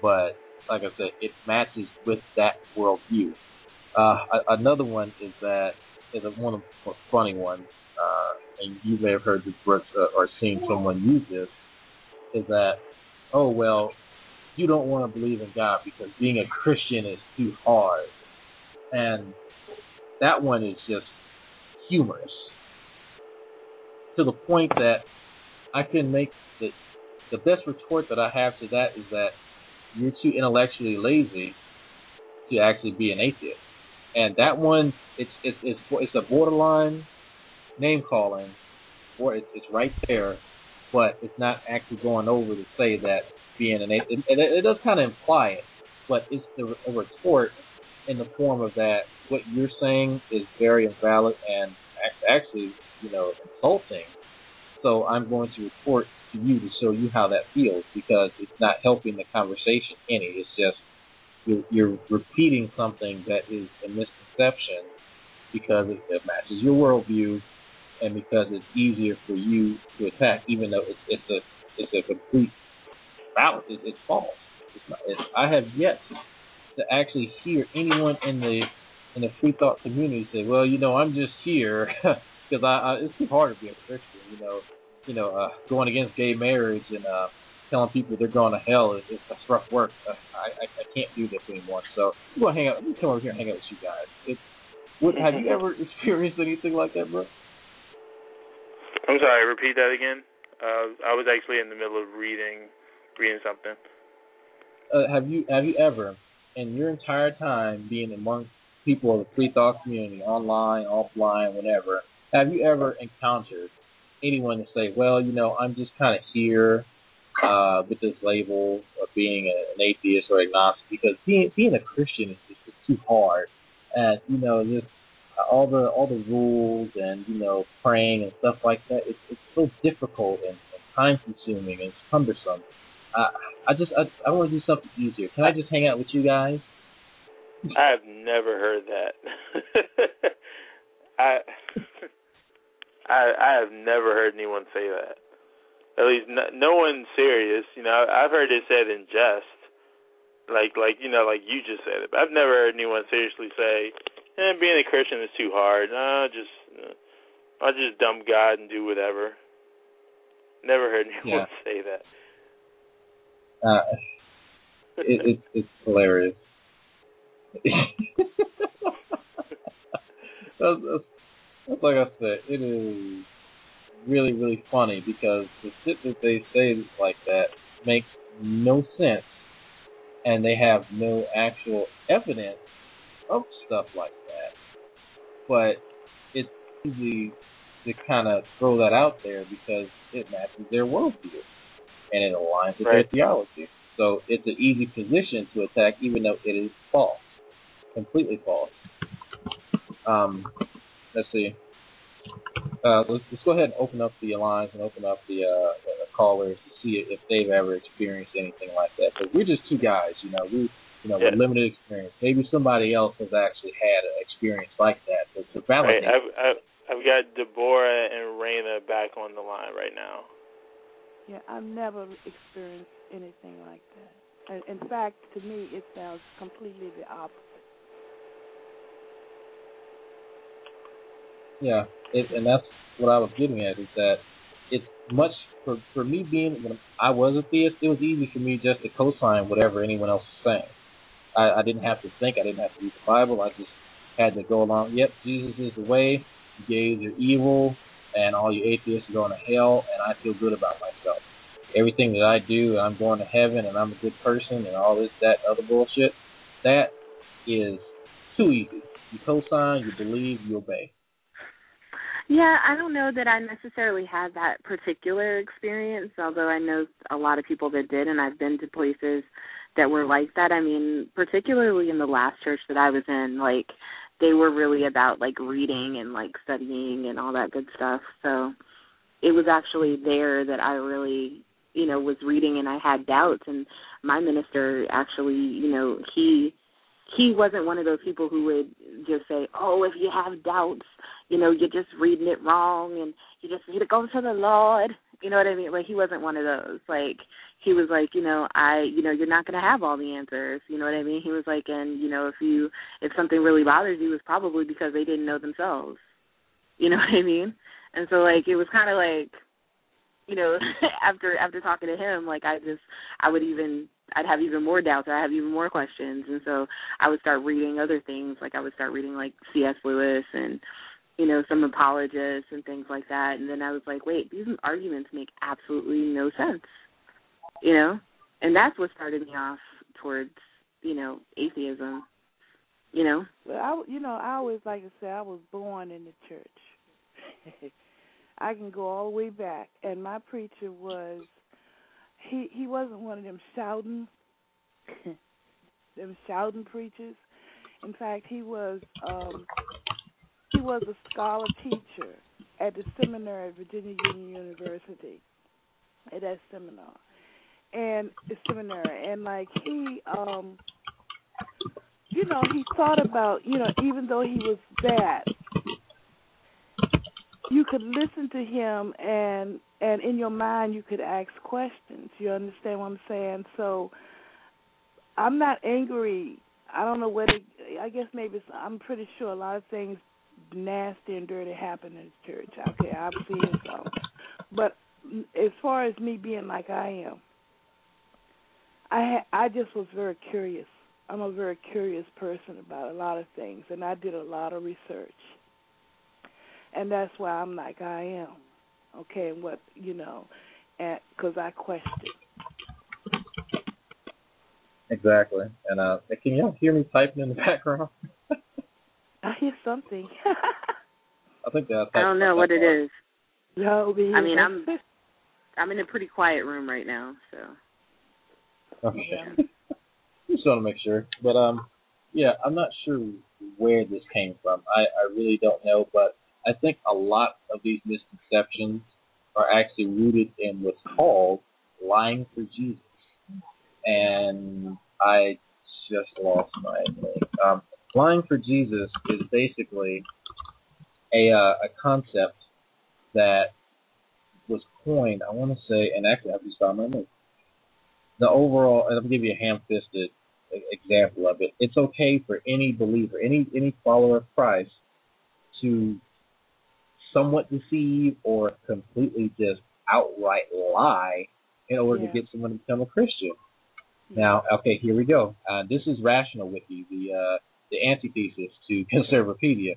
But like I said, it matches with that worldview. Uh, another one is that is a, one of the funny ones, uh, and you may have heard this uh, or seen someone use this. Is that oh well, you don't want to believe in God because being a Christian is too hard, and that one is just humorous to the point that I can make the the best retort that I have to that is that you're too intellectually lazy to actually be an atheist. And that one, it's it's it's it's a borderline name calling, or it's it's right there, but it's not actually going over to say that being an atheist. And it, it does kind of imply it, but it's the, a retort in the form of that what you're saying is very invalid and actually, you know, insulting. So I'm going to report to you to show you how that feels because it's not helping the conversation any. It's just you're, you're repeating something that is a misconception because it, it matches your worldview and because it's easier for you to attack, even though it's it's a it's a complete fallacy. It's, it's false. It's not, it's, I have yet to actually hear anyone in the in the free thought community say, "Well, you know, I'm just here because I, I it's too hard to be a Christian." You know, you know, uh, going against gay marriage and uh, telling people they're going to hell is, is that's rough work. Uh, I, I I can't do this anymore. So I'm gonna hang out. Let me come over here and hang out with you guys. It's, what, have you ever experienced anything like that, bro?
I'm sorry. Repeat that again. Uh, I was actually in the middle of reading reading something.
Uh, have you have you ever, in your entire time being among people of the free thought community, online, offline, whatever, have you ever encountered anyone to say, well, you know, I'm just kind of here uh, with this label of being a, an atheist or agnostic because being being a Christian is just too hard, and you know, just all the all the rules and you know praying and stuff like that. It's it's so difficult and, and time consuming and it's cumbersome. I I just I, I want to do something easier. Can I just hang out with you guys?
I've never heard that. I I I have never heard anyone say that. At least no, no one serious. You know, I've heard it said in jest, like like you know, like you just said it. But I've never heard anyone seriously say, eh, "Being a Christian is too hard." No, just uh, I'll just dump God and do whatever. Never heard anyone
Yeah.
say that.
Uh, it, it, it's hilarious. that's, that's, that's like I said, it is really, really funny because the shit that they say like that makes no sense, and they have no actual evidence of stuff like that. But it's easy to kind of throw that out there because it matches their worldview and it aligns with
Right.
their theology. So it's an easy position to attack, even though it is false, completely false. Um, let's see. Uh, let's, let's go ahead and open up the lines and open up the, uh, the callers to see if they've ever experienced anything like that. Because we're just two guys, you know. We, you know,
Yeah.
with limited experience. Maybe somebody else has actually had an experience like that. But to
Right,
validate,
I've, I've I've got Deborah and Raina back on the line right now.
Yeah, I've never experienced anything like that. In fact, to me, it sounds completely the opposite.
Yeah, it, and that's what I was getting at is that it's much for for me being when I was a theist, it was easy for me just to co-sign whatever anyone else was saying. I, I didn't have to think, I didn't have to read the Bible. I just had to go along. Yep, Jesus is the way. Gays are evil, and all you atheists are going to hell, and I feel good about myself. Everything that I do, I'm going to heaven, and I'm a good person, and all this, that, other bullshit. That is too easy. You co-sign, you believe, you obey.
Yeah, I don't know that I necessarily had that particular experience, although I know a lot of people that did, and I've been to places that were like that. I mean, particularly in the last church that I was in, like they were really about like reading and like studying and all that good stuff. So it was actually there that I really, you know, was reading and I had doubts and my minister actually, you know, he he wasn't one of those people who would just say, "Oh, if you have doubts, you know, you're just reading it wrong, and you just need to go to the Lord." You know what I mean? Like he wasn't one of those. Like he was like, you know, I, you know, you're not going to have all the answers. You know what I mean? He was like, and you know, if you, if something really bothers you, it's probably because they didn't know themselves. You know what I mean? And so like it was kind of like, you know, after after talking to him, like I just, I would even I'd have even more doubts or I have even more questions and so I would start reading other things like I would start reading like C.S. Lewis and you know some apologists and things like that and then I was like wait these arguments make absolutely no sense you know and that's what started me off towards you know atheism you know
Well, I, you know, I always like to say I was born in the church. I can go all the way back, and my preacher was he he wasn't one of them shouting them shouting preachers. In fact, he was um he was a scholar teacher at the seminary at Virginia Union University at that seminar and the seminary and like he um you know he thought about you know even though he was that you could listen to him and and in your mind you could ask questions. You understand what i'm saying? So i'm not angry. I don't know what i guess maybe it's, i'm pretty sure a lot of things nasty and dirty happen in the church. Okay i've seen some but as far as me being like i am i ha- i just was very curious. I'm a very curious person about a lot of things and i did a lot of research and that's why I'm like I am. Okay, and what you know, and because I question.
Exactly. And uh, can y'all hear me typing in the background?
I hear something.
I think that.
I don't know what it is
No,
I mean I'm I'm in a pretty quiet room right now so
Okay. Just want to make sure, but um, yeah, I'm not sure where this came from. I I really don't know, but I think a lot of these misconceptions are actually rooted in what's called lying for Jesus. And I just lost my link. Um, lying for Jesus is basically a uh, a concept that was coined. I want to say, and actually, I to start my. The overall, and I'll give you a ham-fisted example of it. It's okay for any believer, any any follower of Christ, to somewhat deceive or completely just outright lie in order
Yeah.
to get someone to become a Christian. Now, okay, here we go. Uh, this is Rational Wiki, the uh, the antithesis to Conservapedia.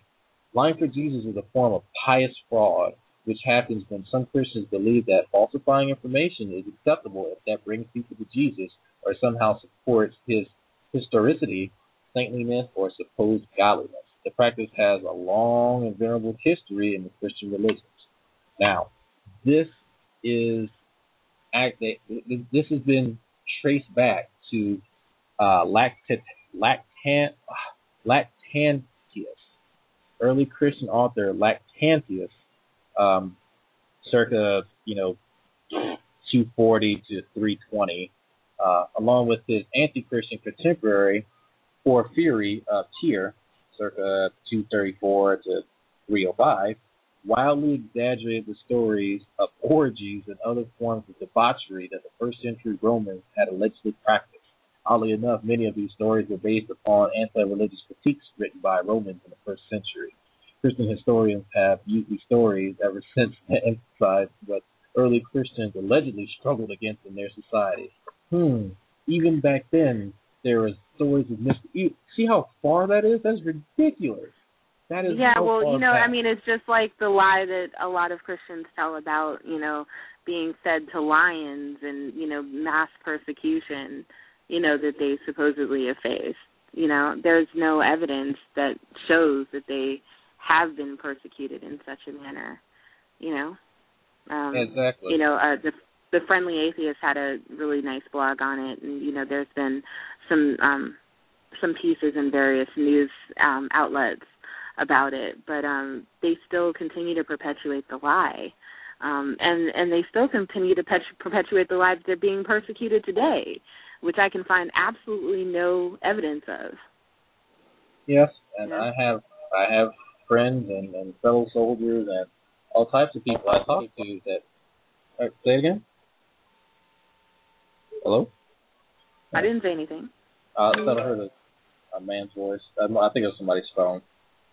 Lying for Jesus is a form of pious fraud, which happens when some Christians believe that falsifying information is acceptable if that brings people to Jesus or somehow supports his historicity, saintliness, or supposed godliness. The practice has a long and venerable history in the Christian religions. Now, this is this has been traced back to uh, Lactant, Lactantius, early Christian author Lactantius, um, circa you know 240 to 320, uh, along with his anti-Christian contemporary Porphyry of Tyre, circa 234 to 305, wildly exaggerated the stories of orgies and other forms of debauchery that the first century Romans had allegedly practiced. Oddly enough, many of these stories were based upon anti-religious critiques written by Romans in the first century. Christian historians have used these stories ever since to emphasize what early Christians allegedly struggled against in their society. Hmm. Even back then, there was stories of mystery. You see how far that is? That's ridiculous. That is
yeah
so
well you know
back.
i mean it's just like the lie that a lot of christians tell about you know being fed to lions and you know mass persecution you know that they supposedly have faced you know there's no evidence that shows that they have been persecuted in such a manner you know um
exactly.
you know uh the the friendly atheist had a really nice blog on it and you know there's been some um some pieces in various news um outlets about it but um they still continue to perpetuate the lie um and and they still continue to pet- perpetuate the lie that they're being persecuted today which i can find absolutely no evidence of
Yes, and
Yeah.
I have I have friends and, and fellow soldiers and all types of people I talk to that. Uh, say it again. Hello.
i didn't say anything
Uh, I thought I heard a, a man's voice. I, I think it was somebody's phone.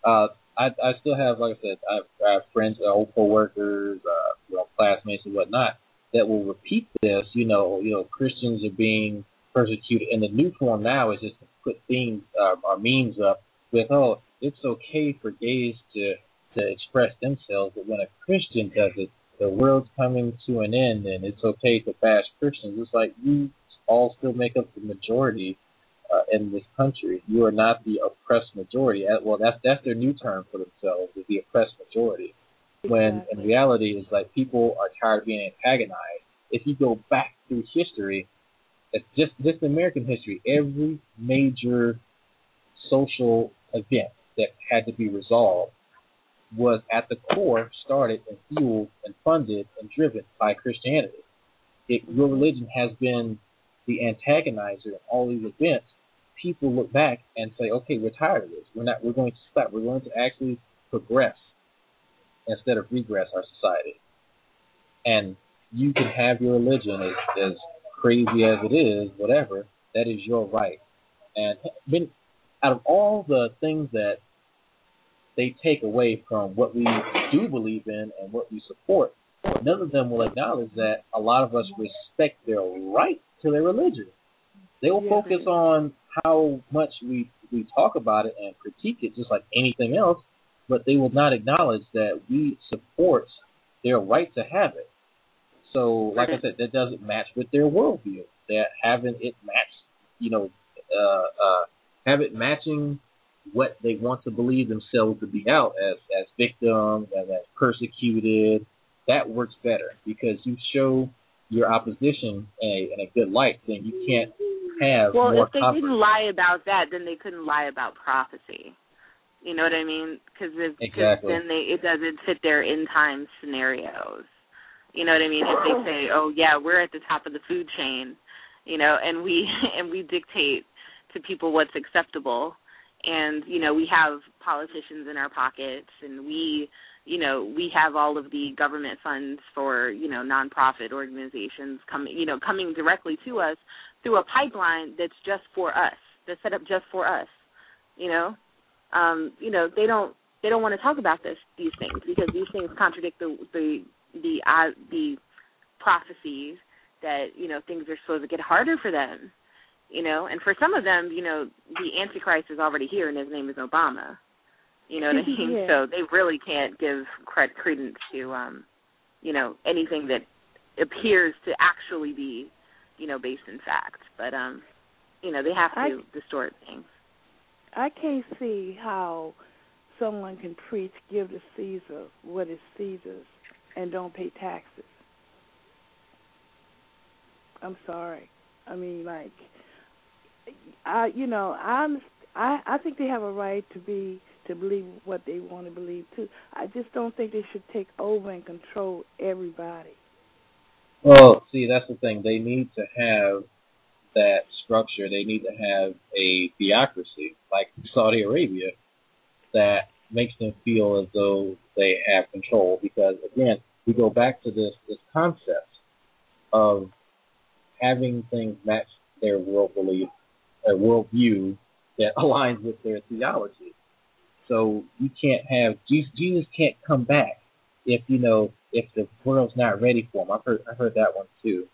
Uh, I I still have, like I said, I have, I have friends, uh, old coworkers, uh, you know, classmates and whatnot that will repeat this. You know, you know, Christians are being persecuted, and the new form now is just to put themes uh, or memes up with, oh, it's okay for gays to to express themselves, but when a Christian does it, the world's coming to an end, and it's okay to bash Christians. It's like you all still make up the majority uh, in this country. You are not the oppressed majority. Well, that's that's their new term for themselves, is the oppressed majority. When in reality, it's like people are tired of being antagonized. If you go back through history, it's just just American history. Every major social event that had to be resolved was at the core started and fueled and funded and driven by Christianity. If your religion has been the antagonizer in all these events, people look back and say, "Okay, we're tired of this. We're not. We're going to stop. We're going to actually progress instead of regress our society." And you can have your religion as, as crazy as it is, whatever. That is your right. And been out of all the things that they take away from what we do believe in and what we support, none of them will acknowledge that a lot of us respect their right to their religion. They will focus on how much we we talk about it and critique it just like anything else, but they will not acknowledge that we support their right to have it. So, like I said, that doesn't match with their worldview. That having it match, you know, uh, uh, have it matching what they want to believe themselves to be out as as victims and as persecuted. That works better because you show your opposition in a, in a good light. Then you can't have
well
more
if they
confidence.
didn't lie about that then they couldn't lie about prophecy you know what i mean because
Exactly.
then they it doesn't fit their end time scenarios you know what i mean if they say oh yeah we're at the top of the food chain you know and we and we dictate to people what's acceptable and you know we have politicians in our pockets and we you know we have all of the government funds for you know nonprofit organizations coming you know coming directly to us through a pipeline that's just for us that's set up just for us you know? Um you know they don't they don't want to talk about this these things because these things contradict the the the uh, the prophecies that you know things are supposed to get harder for them you know and for some of them you know the antichrist is already here and his name is obama you know what i mean
Yeah.
so they really can't give cred- credence to um you know anything that appears to actually be you know based in fact but um you know they have to
I-
distort things
I can't see how someone can preach give to Caesar what is Caesar's and don't pay taxes. I'm sorry. I mean, like, I you know I underst- I I think they have a right to be to believe what they want to believe too. I just don't think they should take over and control everybody.
Well, see, that's the thing. They need to have that structure. They need to have a theocracy like Saudi Arabia that makes them feel as though they have control. Because again, we go back to this this concept of having things match their world belief, their world view that aligns with their theology. So you can't have Jesus. Jesus can't come back if you know if the world's not ready for him. I've heard I've heard that one too.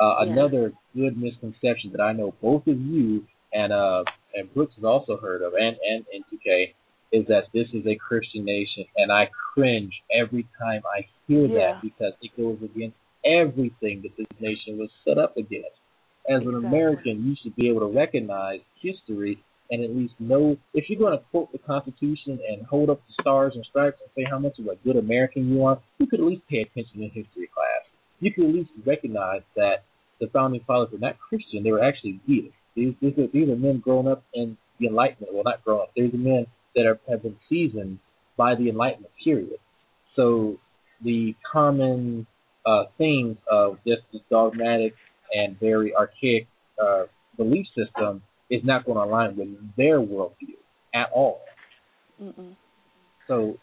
Uh,
Yeah.
Another good misconception that I know both of you and uh and Brooks has also heard of and and N2K is that this is a Christian nation, and I cringe every time I hear
Yeah.
that because it goes against everything that this nation was set up against. As an American, you should be able to recognize history and at least know if you're going to quote the Constitution and hold up the stars and stripes and say how much of a good American you are, you could at least pay attention in history class. You could at least recognize that the founding fathers were not Christian; they were actually deists. These these are, these are men grown up in the Enlightenment. Well, not grown up. These are men that are, have been seasoned by the Enlightenment period. So the common uh, things of just this dogmatic and very archaic uh, belief system is not going to align with their worldview at all.
Mm-mm.
So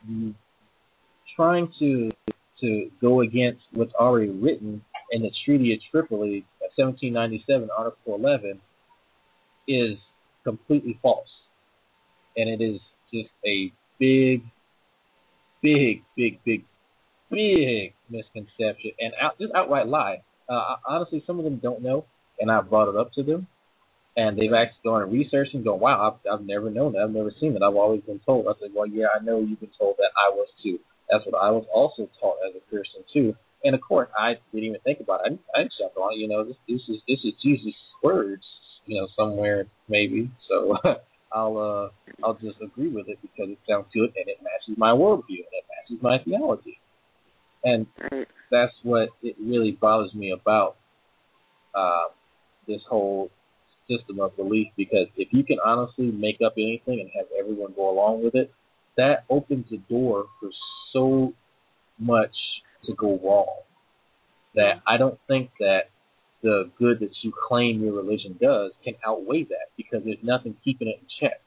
trying to to go against what's already written in the Treaty of Tripoli, 1797, Article 11, is completely false, and it is just a big, big, big, big, big misconception and out, just outright lie. Uh, honestly, some of them don't know, and I brought it up to them, and they've actually gone and researched and gone, "Wow, I've, I've never known that. I've never seen that. I've always been told." I said, "Well, yeah, I know you've been told that. I was too. That's what I was also taught as a Christian too." And of course, I didn't even think about it. I I didn't jump on it. You know, this, this is this is Jesus' words. You know, somewhere maybe. So I'll uh I'll just agree with it because it sounds good and it matches my worldview and it matches my theology. And
right
that's what it really bothers me about uh, this whole system of belief because if you can honestly make up anything and have everyone go along with it, that opens the door for so much to go wrong that I don't think that the good that you claim your religion does can outweigh that because there's nothing keeping it in check.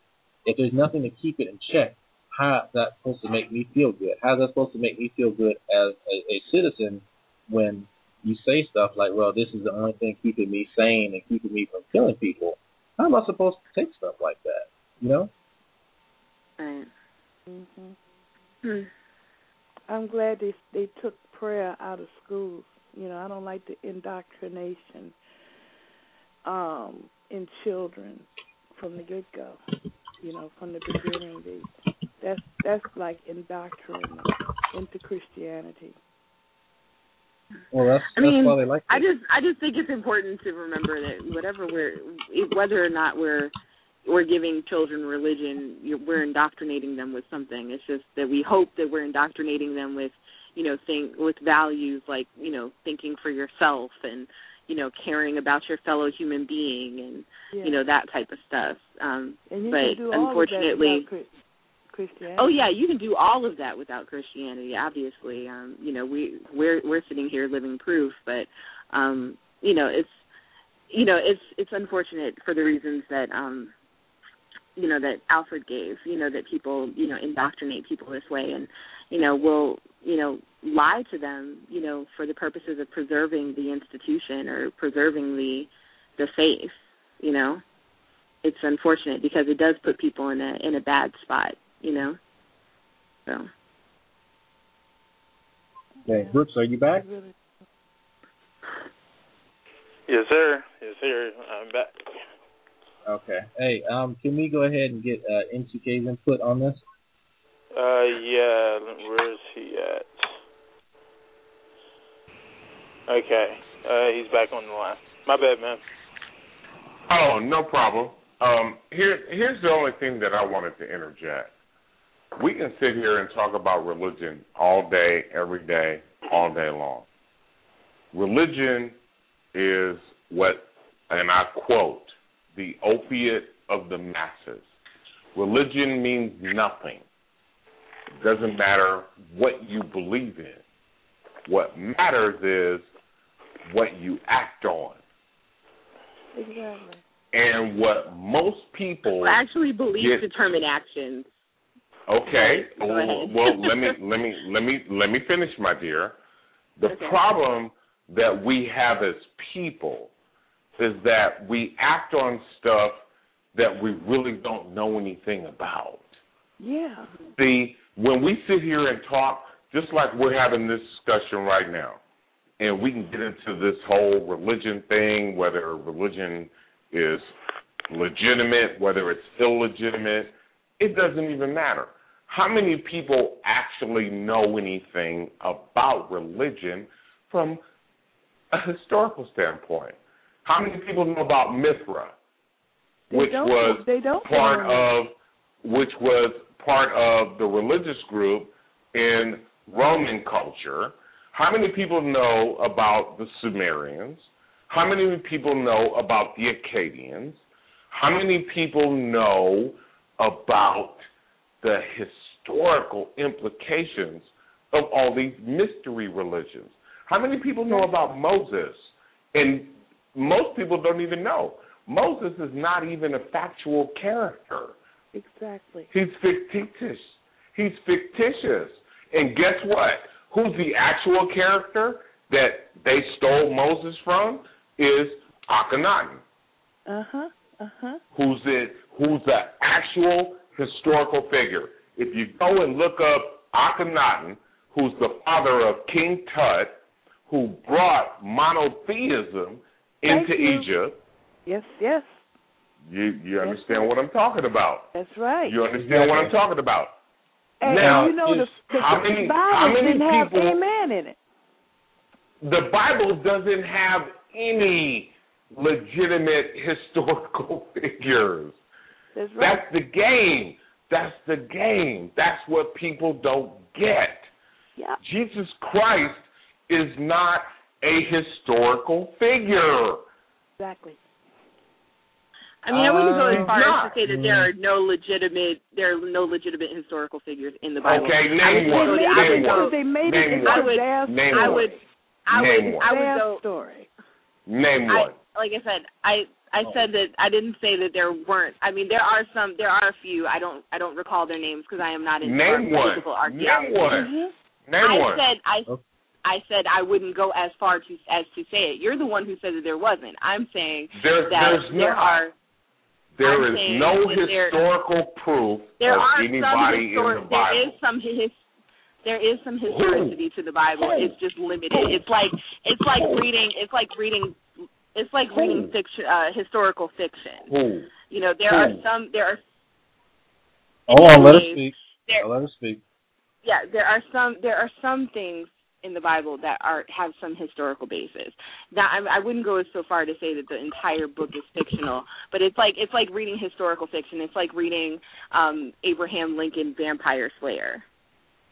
If there's nothing to keep it in check, how is that supposed to make me feel good? How is that supposed to make me feel good as a, a citizen when you say stuff like, well, this is the only thing keeping me sane and keeping me from killing people? How am I supposed to take stuff like that? You know?
right
Mhm. I'm glad they they took prayer out of schools. You know, I don't like the indoctrination um in children from the get go. You know, from the beginning they that's that's like indoctrinating into Christianity.
Well, that's,
I mean,
that's why they like
I just I just think it's important to remember that whatever we're whether or not we're we're giving children religion, you're, we're indoctrinating them with something. It's just that we hope that we're indoctrinating them with, you know, think with values like you know thinking for yourself and you know caring about your fellow human being and
Yeah.
you know that type of stuff. Um,
and you
but
can do all
unfortunately,
Christianity.
Oh yeah, you can do all of that without Christianity. Obviously, um, you know we we're we're sitting here living proof, but um, you know it's you know it's it's unfortunate for the reasons that um, you know that Alfred gave. You know that people you know indoctrinate people this way, and you know will you know lie to them. You know for the purposes of preserving the institution or preserving the the faith. You know it's unfortunate because it does put people in a in a bad spot. You know. So
Okay, Brooks, are you back?
Really.
Yes, sir. Yes, sir. I'm back.
Okay. Hey, um, can we go ahead and get uh, N2K's input on this?
Uh, yeah. Where is he at? Okay. Uh, he's back on the line. My bad, man.
Oh, no problem. Um, here, here's the only thing that I wanted to interject. We can sit here and talk about religion all day, every day, all day long. Religion is what, and I quote, the opiate of the masses. Religion means nothing. It doesn't matter what you believe in. What matters is what you act on.
Exactly.
And what most people
Well, actually, believe
get-
determine actions.
Okay. Well, well, let me let me let me let me finish, my dear. The
Okay.
problem that we have as people is that we act on stuff that we really don't know anything about.
Yeah.
See, when we sit here and talk, just like we're having this discussion right now, and we can get into this whole religion thing, whether religion is legitimate, whether it's illegitimate, it doesn't even matter. How many people actually know anything about religion from a historical standpoint? How many people know about Mithra,
They
which was part of which was part of the religious group in Roman culture? How many people know about the Sumerians? How many people know about the Akkadians? How many people know about the historical implications of all these mystery religions? How many people know about Moses? And most people don't even know. Moses is not even a factual character.
Exactly.
He's fictitious. He's fictitious. And guess what? Who's the actual character that they stole Moses from? Is Akhenaten.
Uh huh. Uh huh.
Who's the who's the actual historical figure? If you go and look up Akhenaten, who's the father of King Tut, who brought monotheism into Egypt,
Yes. Yes.
you you understand what I'm talking about.
That's right.
You understand what I'm talking about.
And
Now,
you know the, the,
how many-
Bible
how many people-
amen in it.
The Bible doesn't have any legitimate historical figures.
That's right.
That's the game. That's the game. That's what people don't get.
Yeah.
Jesus Christ is not a historical figure.
Exactly.
I mean, I wouldn't go
Uh,
as far as to say that there are no legitimate there are no legitimate historical figures in the Bible.
Okay,
I
name
would
one.
go- I would
it
go-
because they made
Name
it into
one.
I would-
Name
I
one.
would I
Name
would
one.
I would
their
go
story.
Name
I,
one.
like I said, I I
Oh.
said that I didn't say that there weren't. I mean, there are some. There are a few. I don't. I don't recall their names because I am not in
Name one.
physical
Name
archaeology.
one.
Mm-hmm.
Name
I
one.
said I.
Okay.
I said I wouldn't go as far to as to say it. You're the one who said that there wasn't. I'm saying
There,
that
there's
there
not.
are
There
I'm
is no
that there-
historical proof
there
of
are some
anybody
histor-
in the Bible.
is some his there is some historicity to the Bible. It's just limited. It's like it's like reading it's like reading it's like reading fiction uh historical fiction.
Who?
You know, there are some there are
Hold on, let us
Anyways,
speak.
there
Let us speak.
yeah, there are some there are some things in the Bible that are have some historical basis. Now, I, I wouldn't go so far to say that the entire book is fictional, but it's like it's like reading historical fiction. It's like reading um Abraham Lincoln Vampire Slayer.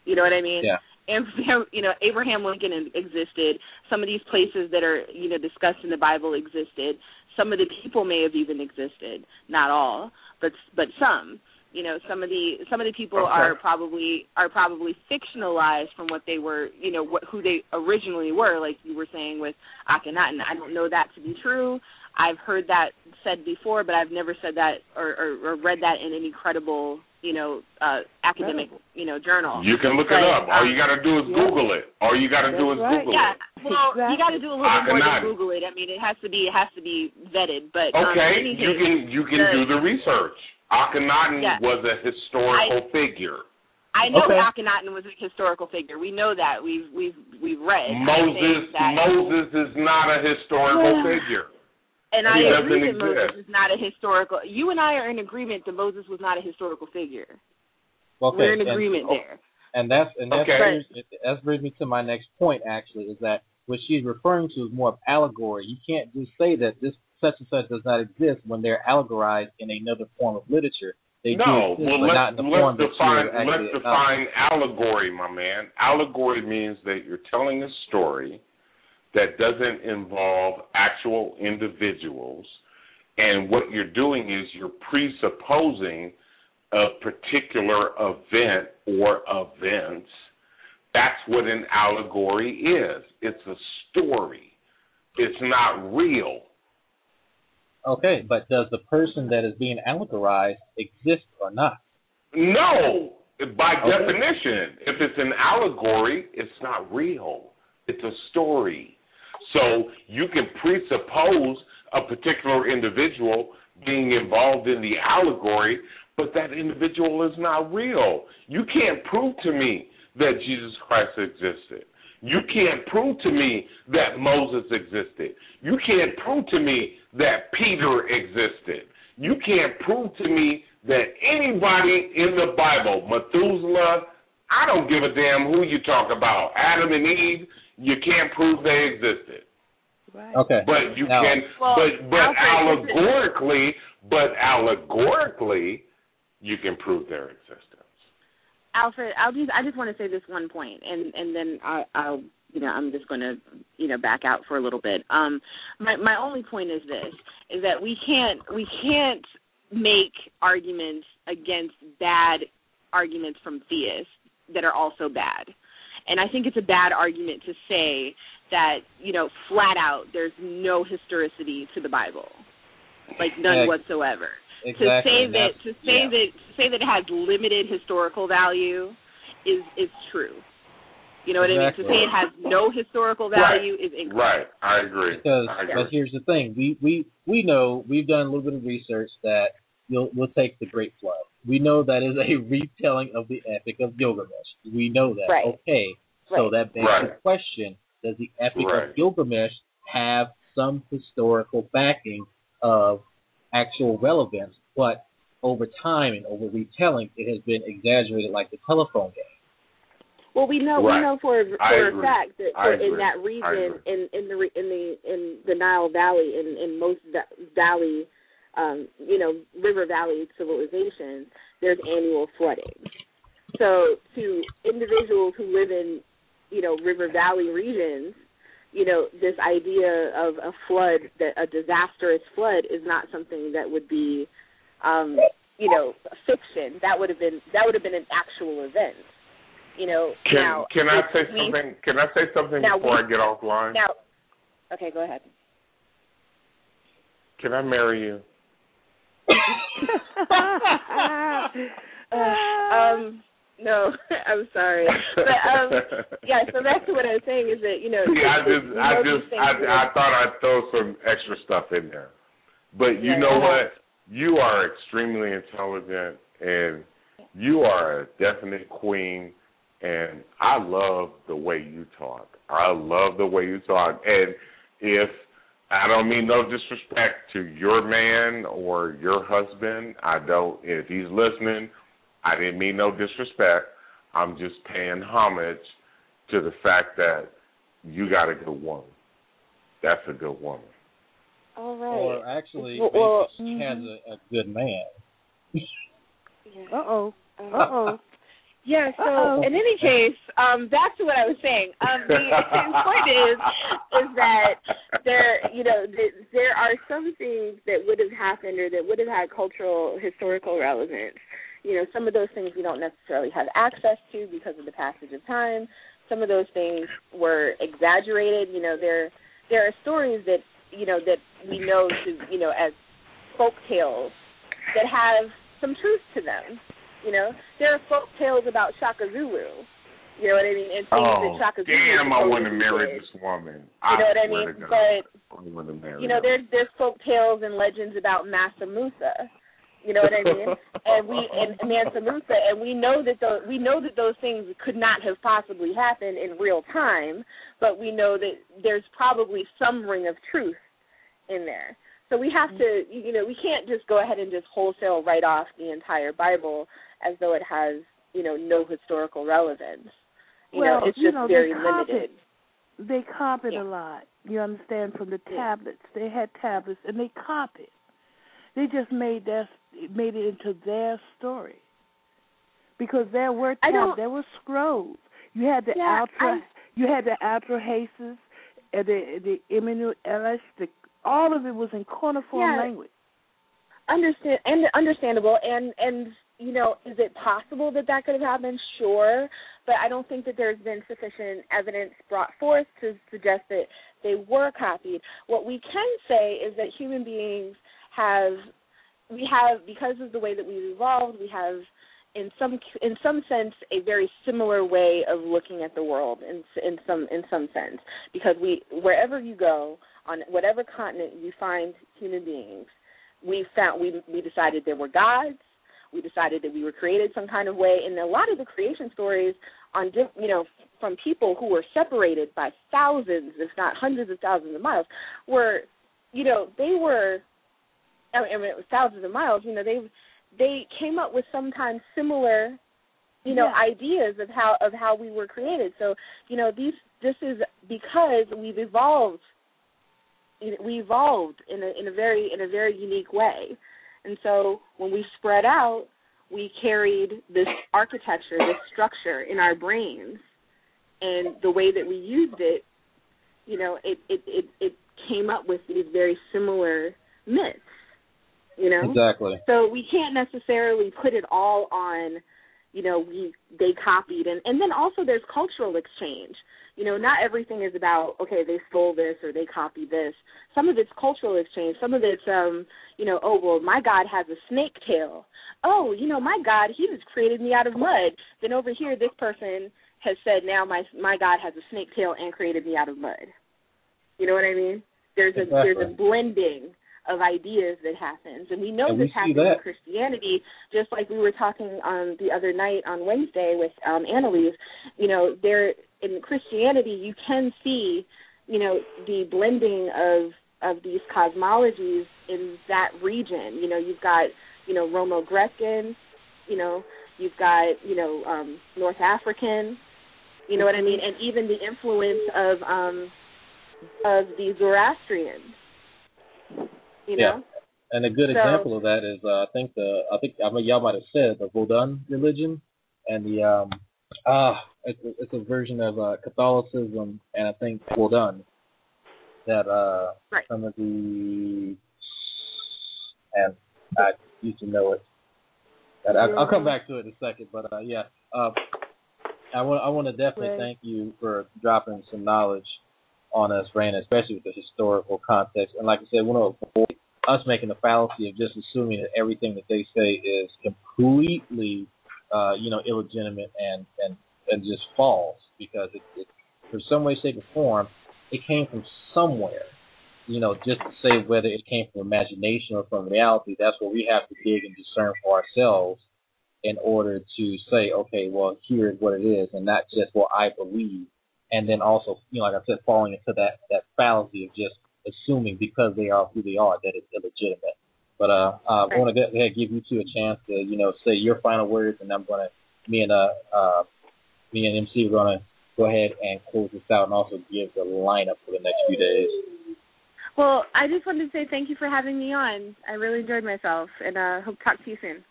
You know what I mean?
Yeah.
And you know, Abraham Lincoln existed. Some of these places that are you know discussed in the Bible existed. Some of the people may have even existed, not all, but but some you know some of the some of the people
Okay.
are probably are probably fictionalized from what they were you know what who they originally were like you were saying with Akhenaten I don't know that to be true I've heard that said before but I've never said that or, or, or read that in any credible you know uh academic you know journal
You can look it up. All
um,
you got to do is
yeah.
Google it. All you got to do is
right.
Google
yeah
it.
well you got to do a little bit more
Akhenaten.
than Google it I mean it has to be it has to be vetted but um,
Okay,
in any
you can you can
the-
do the research. Akhenaten
Yeah.
was a historical figure.
I know
Okay.
Akhenaten was a historical figure. We know that. We've we've we've read.
Moses
that,
Moses is not a historical figure.
And I agree
doesn't
that Moses
exist.
is not a historical. You and I are in agreement that Moses was not a historical figure.
Okay,
We're in
and-
agreement oh, there.
And that's and that's
Okay.
brings, that brings me to my next point. Actually, is that what she's referring to is more of allegory. You can't just say that this such and such does not exist when they're allegorized in another form of literature. They do
no,
exist,
well
but not in
let's
the form
let's
that
define
you're actually
let's define allegory, my man. Allegory means that you're telling a story that doesn't involve actual individuals, and what you're doing is you're presupposing a particular event or events. That's what an allegory is. It's a story. It's not real.
Okay, but does the person that is being allegorized exist or not?
No, by
Okay.
definition, if it's an allegory, it's not real. It's a story. So you can presuppose a particular individual being involved in the allegory, but that individual is not real. You can't prove to me that Jesus Christ existed. You can't prove to me that Moses existed. You can't prove to me that Peter existed. You can't prove to me that anybody in the Bible, Methuselah, I don't give a damn who you talk about, Adam and Eve, you can't prove they existed.
Okay,
But you
Now-
can,
Well,
but but
Alfred,
allegorically, but allegorically, you can prove their existence.
Alfred, I'll just I just want to say this one point, and and then I, I'll you know I'm just going to you know back out for a little bit. Um, my my only point is this: is that we can't we can't make arguments against bad arguments from theists that are also bad, and I think it's a bad argument to say that you know flat out there's no historicity to the Bible, like none
Yeah,
whatsoever
Exactly.
to say that to say
yeah.
that to say that it has limited historical value is is true. You know what I mean?
Exactly.
To say it has no historical value is incorrect.
Right, I agree.
Because
I agree.
but here's the thing, we we we know we've done a little bit of research that you'll we'll take the Great Flood. We know that is a retelling of the Epic of Gilgamesh. We know that.
Right.
Okay, so
Right.
that begs the question: Does the Epic
Right.
of Gilgamesh have some historical backing of actual relevance? But over time and over retelling, it has been exaggerated, like the telephone game.
Well, we know
Right.
we know for for a fact that for, in that region in in the in the in the Nile Valley in in most va- valley um you know river valley civilizations there's annual flooding. So to individuals who live in you know river valley regions, you know this idea of a flood that a disastrous flood is not something that would be um you know fiction. That would have been that would have been an actual event. You know,
Can
now
can I say
we-
something? Can I say something before
we-
I get offline?
Now, okay, go ahead.
Can I marry you?
Um, no, I'm sorry, but um, yeah. So back to what I was saying is that you know,
See, I just, I just, I, I thought I'd throw some extra stuff in there. But you
Yeah,
know what? You are extremely intelligent, and you are a definite queen. And I love the way you talk. I love the way you talk. And if I don't mean no disrespect to your man or your husband, I don't. If he's listening, I didn't mean no disrespect. I'm just paying homage to the fact that you got a good woman. That's a good woman.
All right.
Or actually,
Well, well,
she has a, a good man.
Uh oh. Uh oh.
Yeah, so
Uh-oh.
in any case, um, back to what I was saying. Um, the point is, is that there, you know, th- there are some things that would have happened or that would have had cultural, historical relevance. You know, some of those things we don't necessarily have access to because of the passage of time. Some of those things were exaggerated. You know, there there are stories that you know that we know to you know as folk tales that have some truth to them. You know, there are folk tales about Shaka Zulu. You know what I mean? And things
Oh,
that Shaka Zulu.
damn! I want to marry this woman.
You know what I mean? But
I want to marry
you know, there's there's folk tales and legends about Mansa Musa. You know what I mean? and we and Mansa Musa, and we know that those we know that those things could not have possibly happened in real time, but we know that there's probably some ring of truth in there. So we have to, you know, we can't just go ahead and just wholesale write off the entire Bible as though it has, you know, no historical relevance. You
well,
know, it's just
know,
very
they
limited.
They copied
Yeah.
a lot. You understand from the
Yeah.
tablets. They had tablets and they copied. They just made their made it into their story. Because there were
I
there were scrolls. You had the
Yeah,
ultra
I-
you had the Atrahasis, and the the Enuma Elish, the all of it was in cuneiform
Yeah.
language.
understand and understandable and and you know is it possible that that could have happened? Sure. But i don't think that there's been sufficient evidence brought forth to suggest that they were copied. What we can say is that human beings have we have because of the way that we've evolved we have in some in some sense a very similar way of looking at the world in in some in some sense. Because we wherever you go on whatever continent you find human beings we found we we decided there were gods we decided that we were created some kind of way. And a lot of the creation stories on you know from people who were separated by thousands if not hundreds of thousands of miles were you know they were I mean, it was thousands of miles you know they they came up with sometimes similar you know
Yeah.
ideas of how of how we were created. So you know these this is because we've evolved you know, we evolved in a in a very in a very unique way and so when we spread out we carried this architecture this structure in our brains and the way that we used it you know it it it, it came up with these very similar myths you know
Exactly.
so we can't necessarily put it all on, you know, we they copied and and then also there's cultural exchange. You know, not everything is about okay, they stole this or they copied this. Some of it's cultural exchange. Some of it's um, you know, oh well, my God has a snake tail. Oh, you know, my God, he was created me out of mud. Then over here this person has said now my my God has a snake tail and created me out of mud. You know what I mean? There's a
Exactly.
there's a blending of ideas that happens, and we know
And
this
see
happens
that.
in Christianity. Just like we were talking on the other night on Wednesday with um, Annalise, you know, there in Christianity you can see, you know, the blending of of these cosmologies in that region. You know, you've got you know Romo Grecan, you know, you've got you know um, North African, you know what I mean, and even the influence of um, of the Zoroastrians. You know? Yeah.
And a good
So-
example of that is uh, I think the I think I mean y'all might have said the Vodun religion and the um ah it's a, it's a version of uh, Catholicism and I think well done that uh
Right.
some of the and I used to know it. That I, I'll come back to it in a second, but uh, yeah, uh, I want I want to definitely
Right.
thank you for dropping some knowledge on us, Raina, especially with the historical context. And like I said, we want to avoid us making the fallacy of just assuming that everything that they say is completely, uh, you know, illegitimate and and and just false because it, it for some way, shape, or form, it came from somewhere. You know, just to say whether it came from imagination or from reality, that's what we have to dig and discern for ourselves in order to say, okay, well, here is what it is, and not just what I believe. And then also, you know, like I said, falling into that that fallacy of just assuming because they are who they are that it's illegitimate. But uh, uh I want to go ahead give you two a chance to, you know, say your final words, and I'm gonna, me and uh, uh me and MC are gonna go ahead and close this out, and also give the lineup for the next few days.
Well, I just wanted to say thank you for having me on. I really enjoyed myself, and uh, hope to talk to you soon.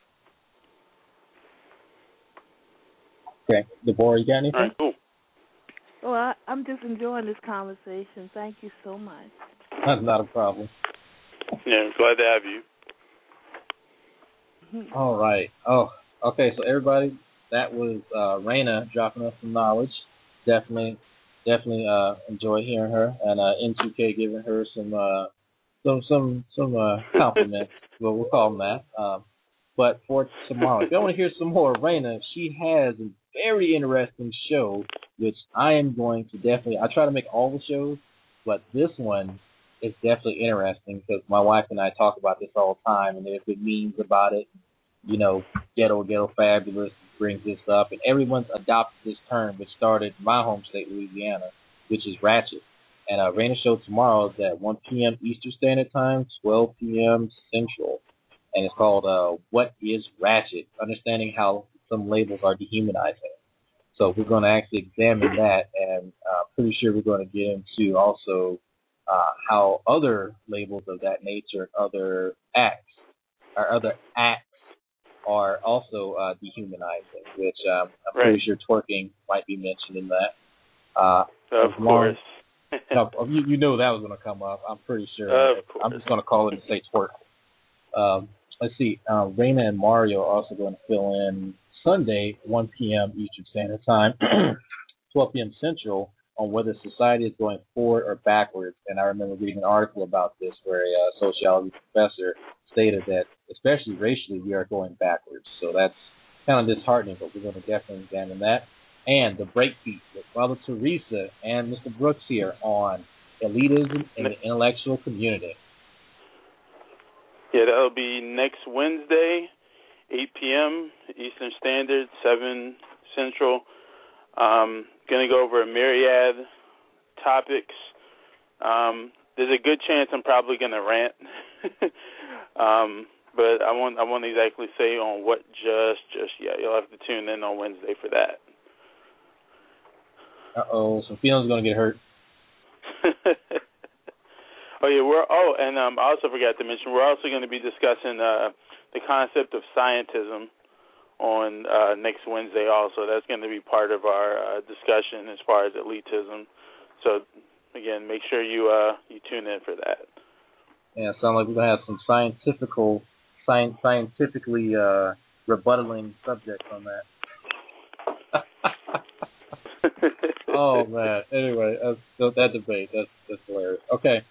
Okay, Deborah, you got anything?
All right, cool.
Well, I, I'm just enjoying this conversation. Thank you so much.
That's not a problem.
Yeah, glad to have you.
All right. Oh, okay. So everybody, that was uh, Raina dropping us some knowledge. Definitely, definitely uh, enjoy hearing her, and uh, N2K giving her some uh, some some some uh, compliments. well, we'll call them that. Um, but for tomorrow, if you want to hear some more of Raina, she has a very interesting show, which I am going to definitely. I try to make all the shows, but this one it's definitely interesting because my wife and I talk about this all the time, and there's been memes about it. You know, ghetto, ghetto, fabulous brings this up, and everyone's adopted this term, which started my home state, Louisiana, which is ratchet. And uh, Raina show tomorrow at 1 p.m. Eastern Standard Time, 12 p.m. Central, and it's called uh, "What Is Ratchet?" Understanding how some labels are dehumanizing. So we're going to actually examine that, and uh, pretty sure we're going to get into also uh, how other labels of that nature, other acts, or other acts, are also uh, dehumanizing. Which um, I'm
Right.
pretty sure twerking might be mentioned in that. Uh,
Of course.
no, you, you know that was going to come up. I'm pretty sure.
Of course.
I'm just going to call it and say twerk. Um, let's see. Uh, Raina and Mario are also going to fill in Sunday, 1 p.m. Eastern Standard Time, 12 p.m. Central, on whether society is going forward or backwards. And I remember reading an article about this where a uh, sociology professor stated that, especially racially, we are going backwards. So that's kind of disheartening, but we're going to definitely examine that. And the breakbeat with Mother Teresa and Mr. Brooks here on elitism in the intellectual community.
Yeah, that'll be next Wednesday, 8 p.m. Eastern Standard, 7 Central. Um, going to go over a myriad topics. Um, there's a good chance I'm probably going to rant, um, but I won't. I won't exactly say on what just just yet. You'll have to tune in on Wednesday for that.
Uh oh, some feelings going to get hurt.
oh yeah, we're oh, and um, I also forgot to mention we're also going to be discussing uh, the concept of scientism on uh, next Wednesday. Also, that's going to be part of our uh, discussion as far as elitism. So again, make sure you uh, you tune in for that.
Yeah, sounds like we're to have some scientifical, science, scientifically uh, rebuttaling subjects on that. oh man. Anyway, that's, that, that debate that's that's hilarious. Okay,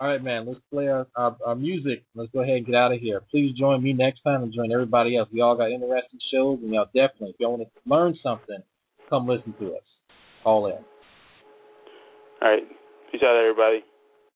all right, man. Let's play our, our our music. Let's go ahead and get out of here. Please join me next time and join everybody else. We all got interesting shows, and y'all definitely, if y'all want to learn something, come listen to us. All in.
All right, peace out, everybody.